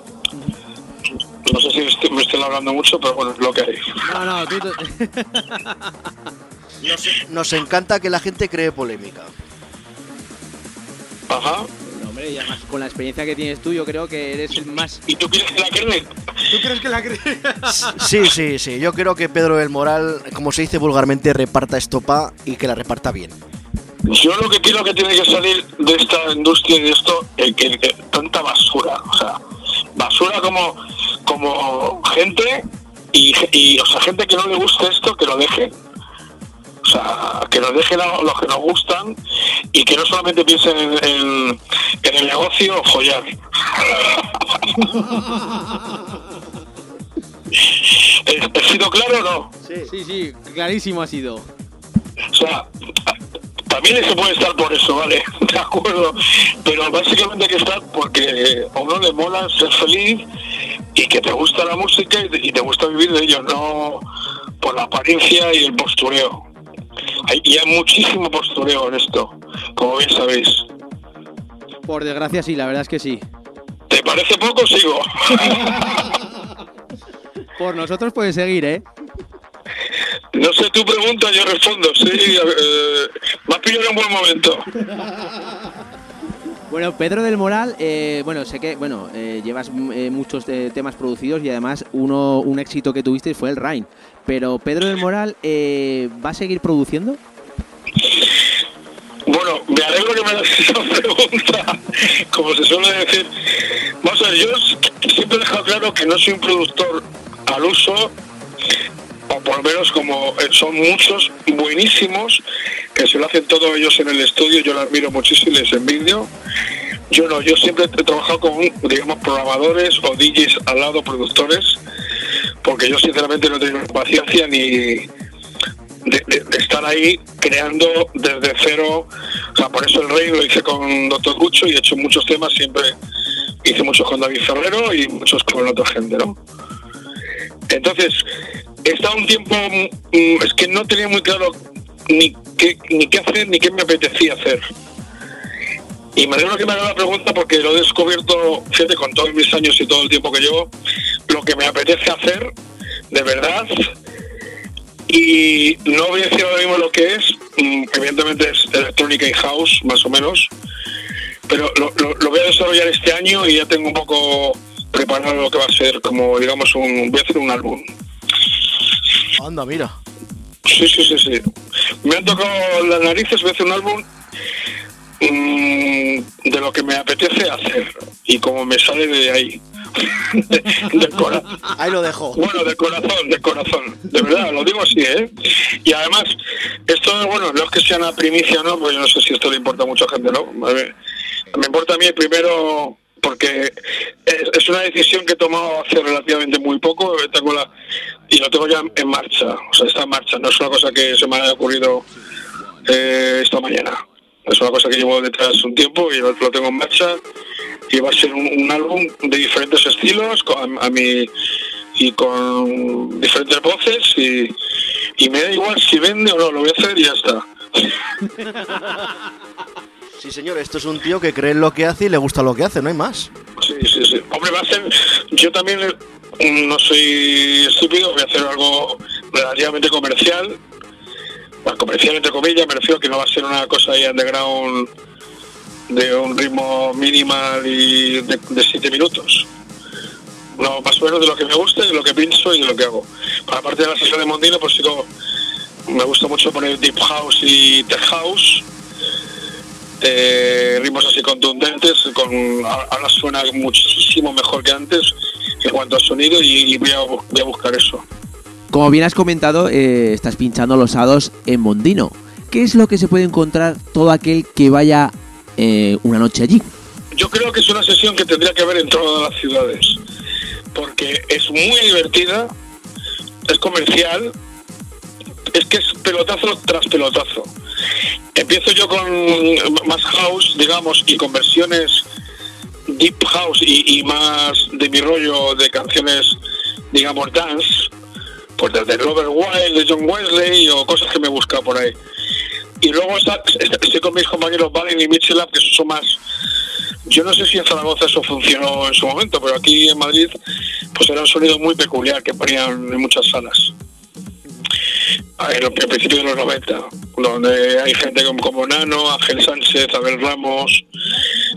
No sé si me estoy hablando mucho, pero bueno, es lo que hay. No, no, tú nos, encanta que la gente cree polémica. Ajá. hombre, y además con la experiencia que tienes tú, yo creo que eres el más. ¿Y tú crees que la creen? ¿Tú crees que la crees? Sí, sí, sí. Yo creo que Pedro del Moral, como se dice vulgarmente, reparta estopa y que la reparta bien. Yo lo que quiero que tiene que salir de esta industria y de esto es que, tanta basura, o sea, basura como, como gente y, o sea, gente que no le guste esto, que lo deje. O sea, que nos dejen a los que nos gustan y que no solamente piensen en, en el negocio follar. ¿He sido claro o no? Sí, sí, clarísimo ha sido. O sea, también se puede estar por eso, ¿vale? De acuerdo. Pero básicamente hay que estar porque a uno le mola ser feliz y que te gusta la música y te, gusta vivir de ello, no por la apariencia y el postureo. Hay, y hay muchísimo postureo en esto, como bien sabéis. Por desgracia sí, la verdad es que sí. ¿Te parece poco? Sigo. Por nosotros puedes seguir, ¿eh? No sé, tu pregunta, yo respondo. Sí, eh, me has pillado en un buen momento. Bueno, Pedro del Moral, eh, bueno, sé que, bueno, eh, llevas eh, muchos temas producidos y además uno, un éxito que tuviste fue el Rain. Pero Pedro del Moral, ¿va a seguir produciendo? Bueno, me alegro que me hagas esa pregunta. Como se suele decir, vamos a ver, yo siempre he dejado claro que no soy un productor al uso, o por lo menos como eh, son muchos buenísimos, que se lo hacen todos ellos en el estudio, yo los admiro muchísimo y les envidio. Yo no, yo siempre he trabajado con, digamos, programadores o DJs al lado, productores, porque yo sinceramente no tengo paciencia ni de, estar ahí creando desde cero. O sea, por eso el rey lo hice con Doctor Gucho y he hecho muchos temas, siempre hice muchos con David Ferrero y muchos con otra gente, ¿no? Entonces, he estado un tiempo, mm, es que no tenía muy claro ni qué, ni qué hacer ni qué me apetecía hacer. Y me alegro que me haga la pregunta porque lo he descubierto, fíjate, con todos mis años y todo el tiempo que llevo, lo que me apetece hacer, de verdad. Y no voy a decir ahora mismo lo que es, mm, evidentemente es electrónica y house, más o menos, pero lo, lo, voy a desarrollar este año y ya tengo un poco preparado lo que va a ser, como digamos, un, voy a hacer un álbum. Anda, mira. Sí, sí, sí, sí. Me han tocado las narices, voy a hacer un álbum Mm, de lo que me apetece hacer y como me sale de ahí. de. Ahí lo dejo. Bueno, de corazón, de corazón. De verdad, lo digo así, ¿eh? Y además, esto, bueno, no es que sea una primicia, ¿no? Pues yo no sé si esto le importa a mucha gente, ¿no? me importa a mí primero porque es, una decisión que he tomado hace relativamente muy poco y lo tengo ya en marcha, o sea, está en marcha, no es una cosa que se me haya ocurrido eh, esta mañana. Es una cosa que llevo detrás un tiempo y lo, tengo en marcha y va a ser un, álbum de diferentes estilos a, mí y con diferentes voces y, me da igual si vende o no, lo voy a hacer y ya está. Sí, señor, esto es un tío que cree en lo que hace y le gusta lo que hace, no hay más. Sí, sí, sí. Hombre, va a ser. Yo también no soy estúpido, voy a hacer algo relativamente comercial bueno, comercial entre comillas, me refiero que no va a ser una cosa ahí underground de un ritmo minimal y de, siete minutos. No, más o menos de lo que me gusta y de lo que pienso y de lo que hago. Para parte de la sesión de Mondino, pues sigo, me gusta mucho poner deep house y tech house. Eh, ritmos así contundentes, con, ahora suena muchísimo mejor que antes en cuanto a sonido y, voy a buscar eso. Como bien has comentado, eh, estás pinchando los hados en Mondino. ¿Qué es lo que se puede encontrar todo aquel que vaya eh, una noche allí? Yo creo que es una sesión que tendría que haber en todas las ciudades, porque es muy divertida, es comercial, es que es pelotazo tras pelotazo. Empiezo yo con más house, digamos, y conversiones deep house y, más de mi rollo de canciones, digamos, dance pues desde Robert Wild, de John Wesley o cosas que me he buscado por ahí. Y luego estoy con mis compañeros Valen y Mitchell, que son más... Yo no sé si en Zaragoza eso funcionó en su momento, pero aquí en Madrid pues era un sonido muy peculiar que ponían en muchas salas. En el principio de los 90, donde hay gente como, como Nano, Ángel Sánchez, Abel Ramos,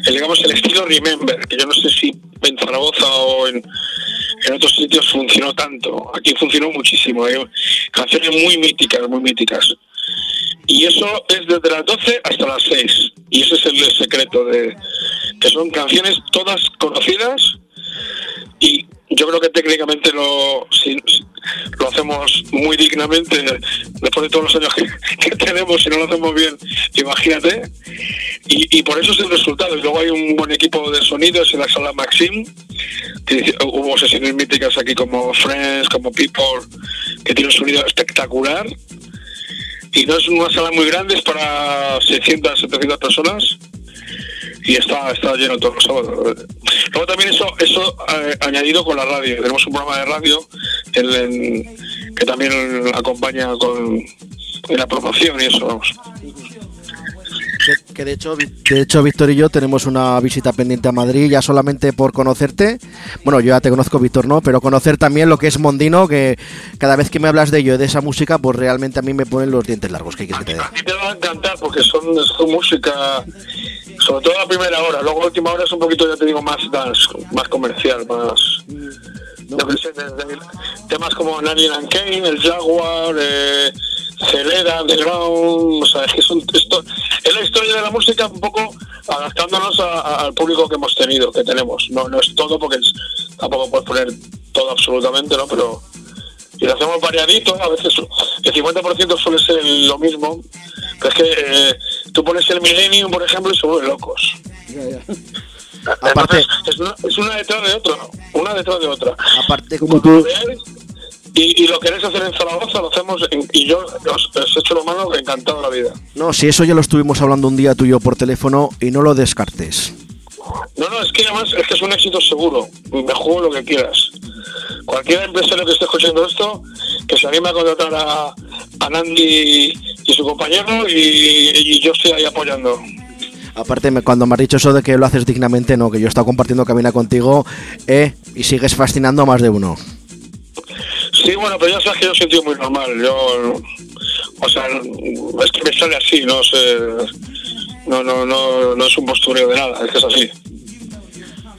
el, digamos el estilo Remember, que yo no sé si en Zaragoza o en, en otros sitios funcionó tanto. Aquí funcionó muchísimo. Hay canciones muy míticas, muy míticas. Y eso es desde las 12 hasta las 6. Y ese es el secreto de que son canciones todas conocidas y yo creo que técnicamente lo, lo hacemos muy dignamente después de todos los años que, tenemos y no lo hacemos bien, imagínate. Y, por eso es el resultado. Y luego hay un buen equipo de sonidos en la sala Maxim. hubo sesiones míticas aquí como Friends, como People, que tiene un sonido espectacular. Y no es una sala muy grande, es para 600, 700 personas y está, está lleno todos los sábados. Luego también eso, eso eh, añadido con la radio. Tenemos un programa de radio que también acompaña con la promoción y eso, vamos. Que, de hecho, de hecho Víctor y yo tenemos una visita pendiente a Madrid ya solamente por conocerte. Bueno, yo ya te conozco, Víctor, no, pero conocer también lo que es Mondino, que cada vez que me hablas de ello, de esa música, pues realmente a mí me ponen los dientes largos. ¿Qué quieres que te A ti te va a encantar porque son, son música sobre todo la primera hora, luego la última hora es un poquito, ya te digo, más dance, más comercial, más... No, temas como Nanny and Kane, el Jaguar, eh, Celera, The Ground, o sea, es que son, esto, es la historia de la música un poco adaptándonos al público que hemos tenido, que tenemos. No, no es todo porque tampoco puedes poner todo absolutamente, ¿no? Pero y lo hacemos variadito, a veces el 50% suele ser lo mismo, pero es que eh, tú pones el Millennium, por ejemplo, y se vuelven locos. Aparte, es una, detrás de otra, una detrás de otra. Aparte, como tú... Y, lo querés hacer en Zaragoza, lo hacemos y yo os, he hecho lo malo, encantado la vida. No, si eso ya lo estuvimos hablando un día tuyo por teléfono y no lo descartes. No, no, es que además es que es un éxito seguro. Me juego lo que quieras. cualquier empresario que esté escuchando esto, que se anime a contratar a, a Nandi y su compañero y, yo estoy ahí apoyando. Aparte, cuando me has dicho eso de que lo haces dignamente, no, que yo he estado compartiendo cabina contigo eh, y sigues fascinando a más de uno. Sí, bueno, pero ya sabes que yo soy un tío muy normal. Yo, o sea, es que me sale así, no sé. No, no, no, no es un postureo de nada, es que es así.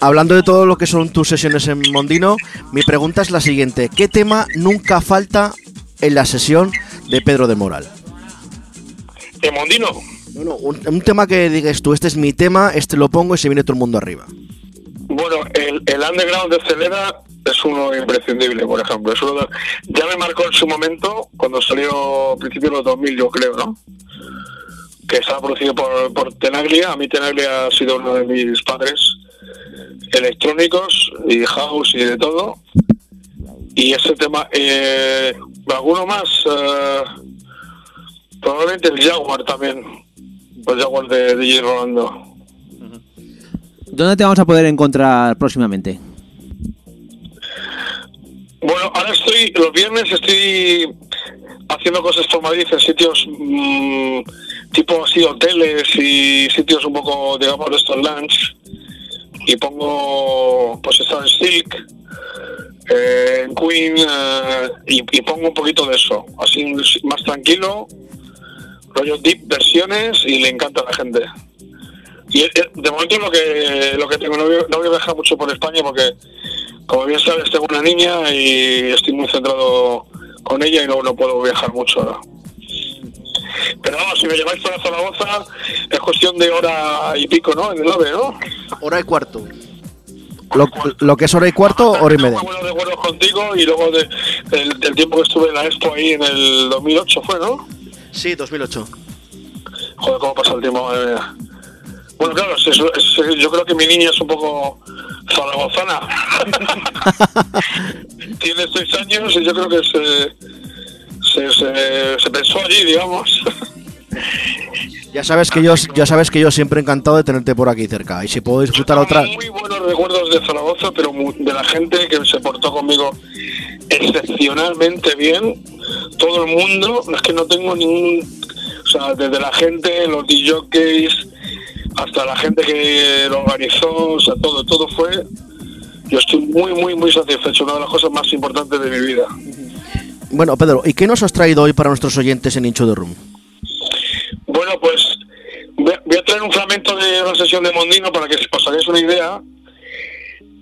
Hablando de todo lo que son tus sesiones en Mondino, mi pregunta es la siguiente: ¿Qué tema nunca falta en la sesión de Pedro de Moral? ¿En Mondino? No, un, tema que digas tú, este es mi tema, este lo pongo y se viene todo el mundo arriba. Bueno, el, el underground de Celera es uno imprescindible, por ejemplo. Es uno ya me marcó en su momento, cuando salió a principios de los 2000, yo creo, ¿no? Que estaba producido por, por Tenaglia. A mí Tenaglia ha sido uno de mis padres electrónicos y house y de todo. Y ese tema, eh, alguno más, eh, probablemente el Jaguar también, el Jaguar de DJ Rolando. ¿Dónde te vamos a poder encontrar próximamente? Bueno, ahora estoy, los viernes estoy haciendo cosas por Madrid en sitios mm, tipo así hoteles y sitios un poco, digamos, estos lunch. Y pongo, pues está en Silk, eh, en Queen, eh, y, pongo un poquito de eso, así más tranquilo, rollo deep versiones y le encanta a la gente. Y eh, de momento lo que lo que tengo, no voy, no voy a viajar mucho por España porque como bien sabes, tengo una niña y estoy muy centrado con ella y no, no puedo viajar mucho ahora. Pero vamos, si me lleváis para Zaragoza, es cuestión de hora y pico, ¿no? En el AVE, ¿no? Hora y cuarto. Lo, que es hora y cuarto, hora y media. buenos recuerdos contigo y luego de, del, tiempo que estuve en la Expo ahí en el 2008, ¿fue, no? Sí, 2008. Joder, cómo pasa el tiempo, Bueno, claro, yo creo que mi niña es un poco zaragozana. Tiene seis años y yo creo que se, se, se, pensó allí, digamos. Ya sabes que yo ya sabes que yo siempre he encantado de tenerte por aquí cerca y si puedo disfrutar otra muy buenos recuerdos de Zaragoza pero de la gente que se portó conmigo excepcionalmente bien todo el mundo es que no tengo ningún o sea desde la gente los DJs hasta la gente que lo organizó, o sea, todo, todo fue. Yo estoy muy, muy, muy satisfecho, una de las cosas más importantes de mi vida. Bueno, Pedro, ¿y qué nos has traído hoy para nuestros oyentes en Hincho de Room? Bueno, pues voy a traer un fragmento de una sesión de Mondino para que os hagáis una idea.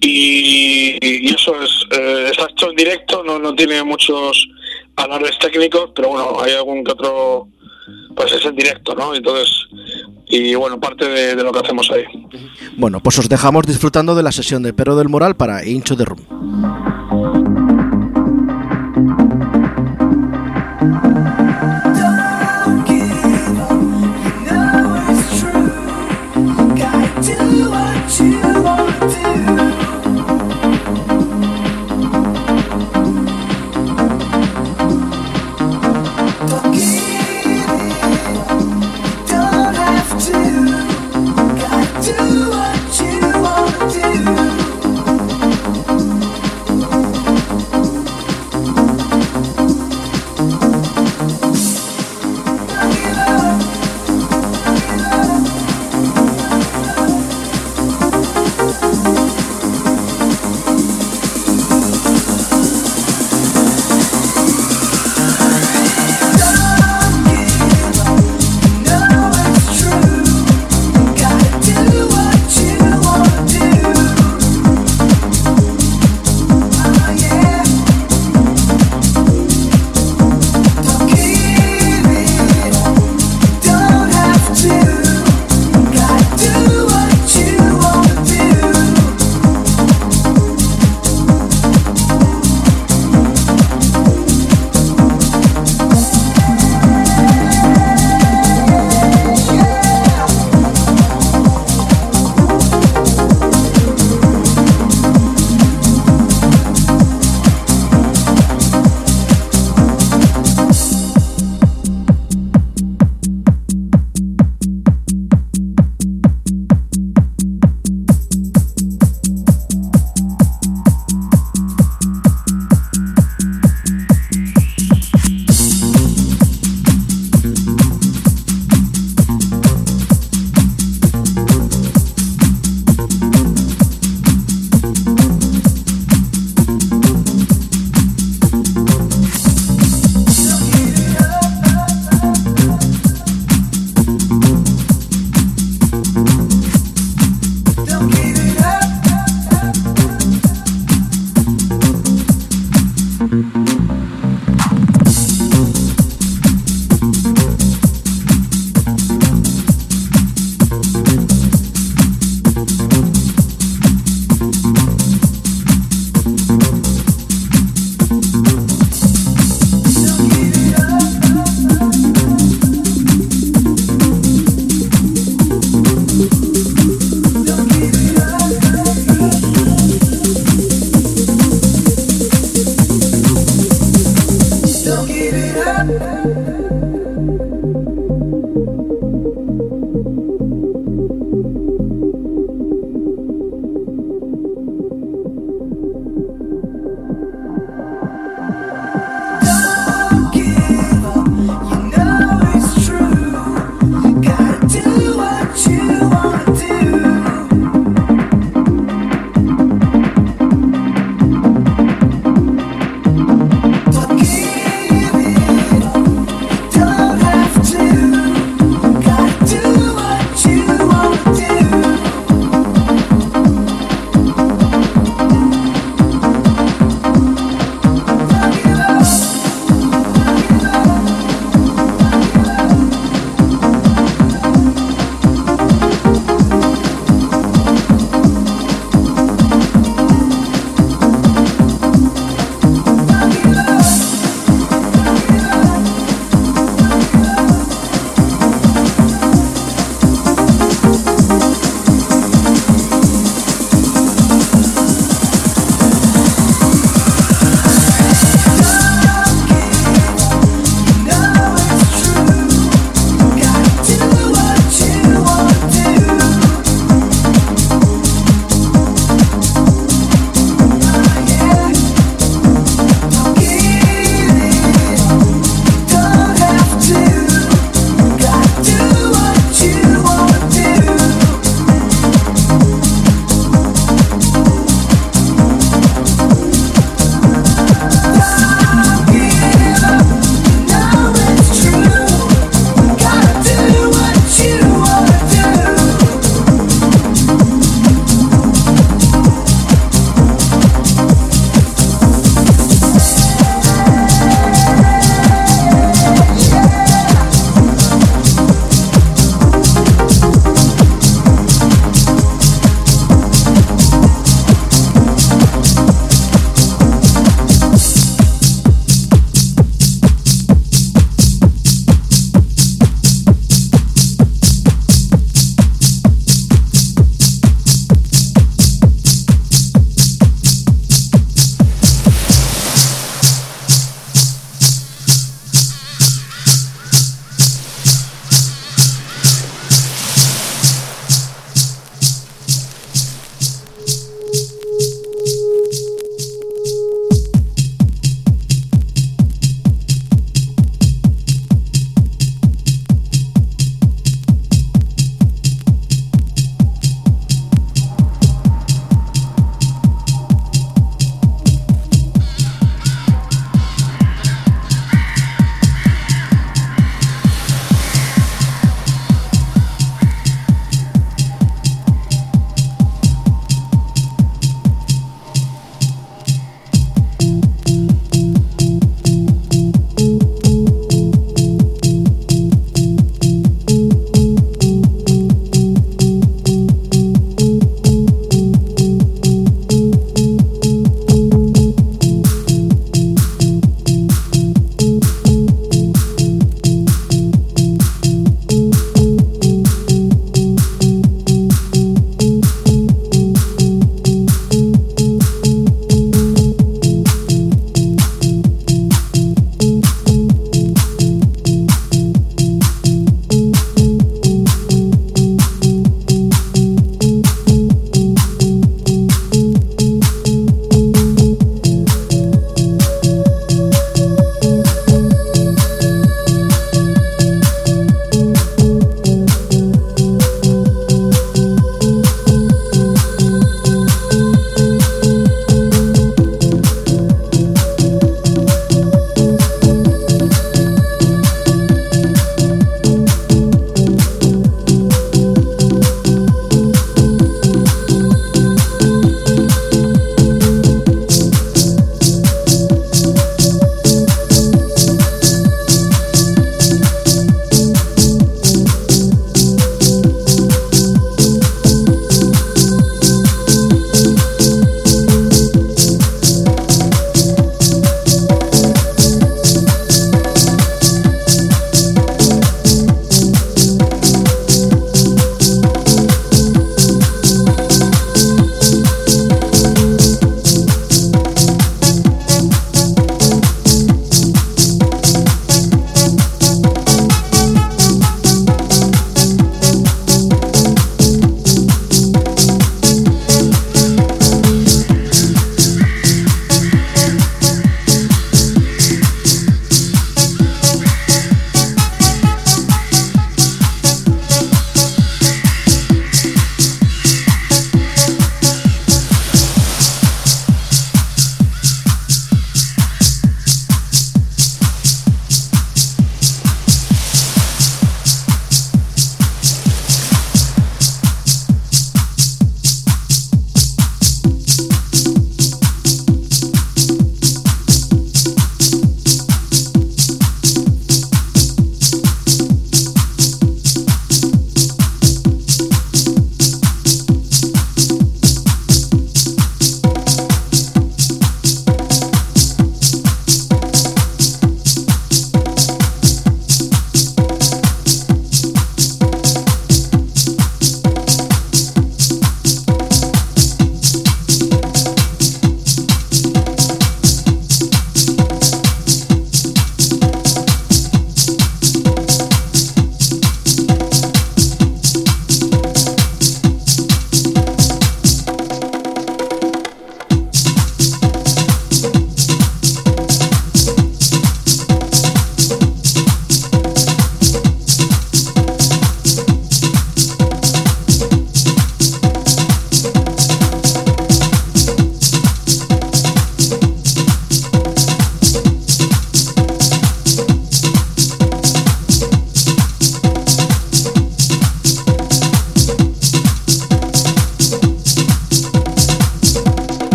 Y, eso es, eh, está hecho en directo, no, tiene muchos alardes técnicos, pero bueno, hay algún que otro, pues es en directo, ¿no? Entonces, y bueno, parte de, lo que hacemos ahí. Bueno, pues os dejamos disfrutando de la sesión de Pero del Moral para Hincho de Room.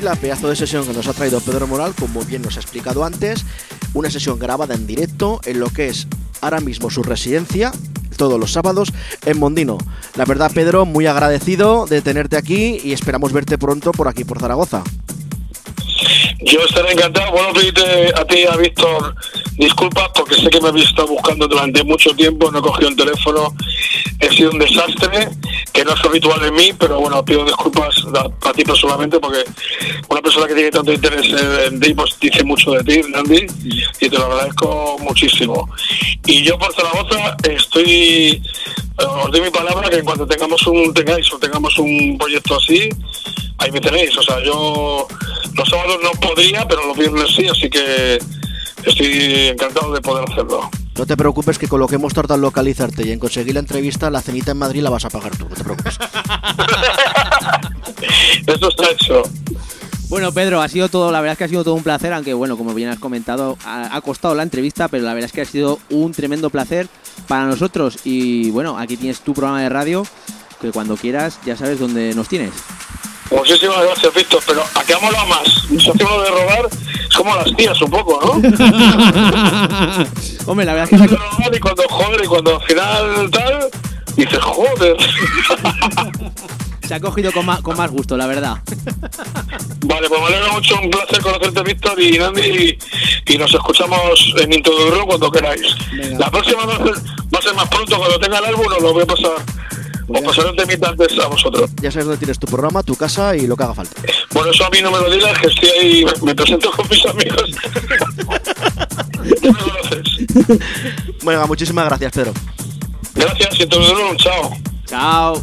La pedazo de sesión que nos ha traído Pedro Moral, como bien nos ha explicado antes, una sesión grabada en directo en lo que es ahora mismo su residencia, todos los sábados en Mondino. La verdad, Pedro, muy agradecido de tenerte aquí y esperamos verte pronto por aquí, por Zaragoza. Yo estaré encantado. Bueno, pedirte a ti, a Víctor, disculpas porque sé que me habéis estado buscando durante mucho tiempo, no he cogido el teléfono, he sido un desastre, que no es habitual en mí, pero bueno, pido disculpas a, ti personalmente porque persona que tiene tanto interés en, ti, pues dice mucho de ti, Nandi, y te lo agradezco muchísimo. Y yo por Zaragoza estoy, eh, os doy mi palabra que en cuanto tengamos un, tengáis o tengamos un proyecto así, ahí me tenéis. O sea, yo los sábados no podría, pero los viernes sí, así que estoy encantado de poder hacerlo. No te preocupes que con lo que hemos tardado en localizarte y en conseguir la entrevista, la cenita en Madrid la vas a pagar tú, no te preocupes. Eso está hecho. Bueno, Pedro, ha sido todo, la verdad es que ha sido todo un placer, aunque bueno, como bien has comentado, ha, ha, costado la entrevista, pero la verdad es que ha sido un tremendo placer para nosotros. Y bueno, aquí tienes tu programa de radio, que cuando quieras ya sabes dónde nos tienes. Muchísimas gracias, Víctor, pero ¿a qué ha molado más? Un socio de robar es como las tías un poco, ¿no? Hombre, la verdad es que... robar y cuando joder, y cuando al final tal, dices, joder. Se ha cogido con más, con más gusto, la verdad. Vale, pues me alegra mucho, un placer conocerte, Víctor y Nandi, y, nos escuchamos en Into cuando queráis. La próxima va a, ser, va a ser más pronto, cuando tenga el álbum, os lo voy a pasar os pasaré un temita antes a vosotros. Ya sabes dónde tienes tu programa, tu casa y lo que haga falta. Bueno, eso a mí no me lo digas, que estoy ahí, me presento con mis amigos. Bueno, muchísimas gracias, Pedro. Gracias, y todo chao. Chao.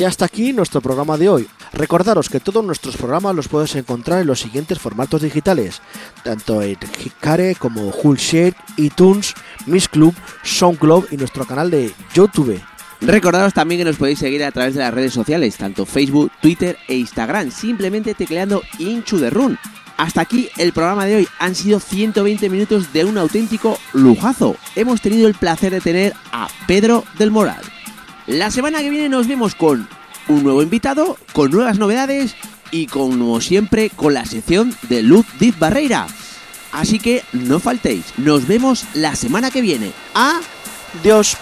Y hasta aquí nuestro programa de hoy. Recordaros que todos nuestros programas los puedes encontrar en los siguientes formatos digitales, tanto en Hikare como Hullshare, iTunes, Miss Club, SoundCloud y nuestro canal de YouTube. Recordaros también que nos podéis seguir a través de las redes sociales, tanto Facebook, Twitter e Instagram, simplemente tecleando Inchu de Run. Hasta aquí el programa de hoy. Han sido 120 minutos de un auténtico lujazo. Hemos tenido el placer de tener a Pedro del Moral. La semana que viene nos vemos con un nuevo invitado, con nuevas novedades y como siempre con la sección de Luz Diz Barreira. Así que no faltéis, nos vemos la semana que viene. Adiós.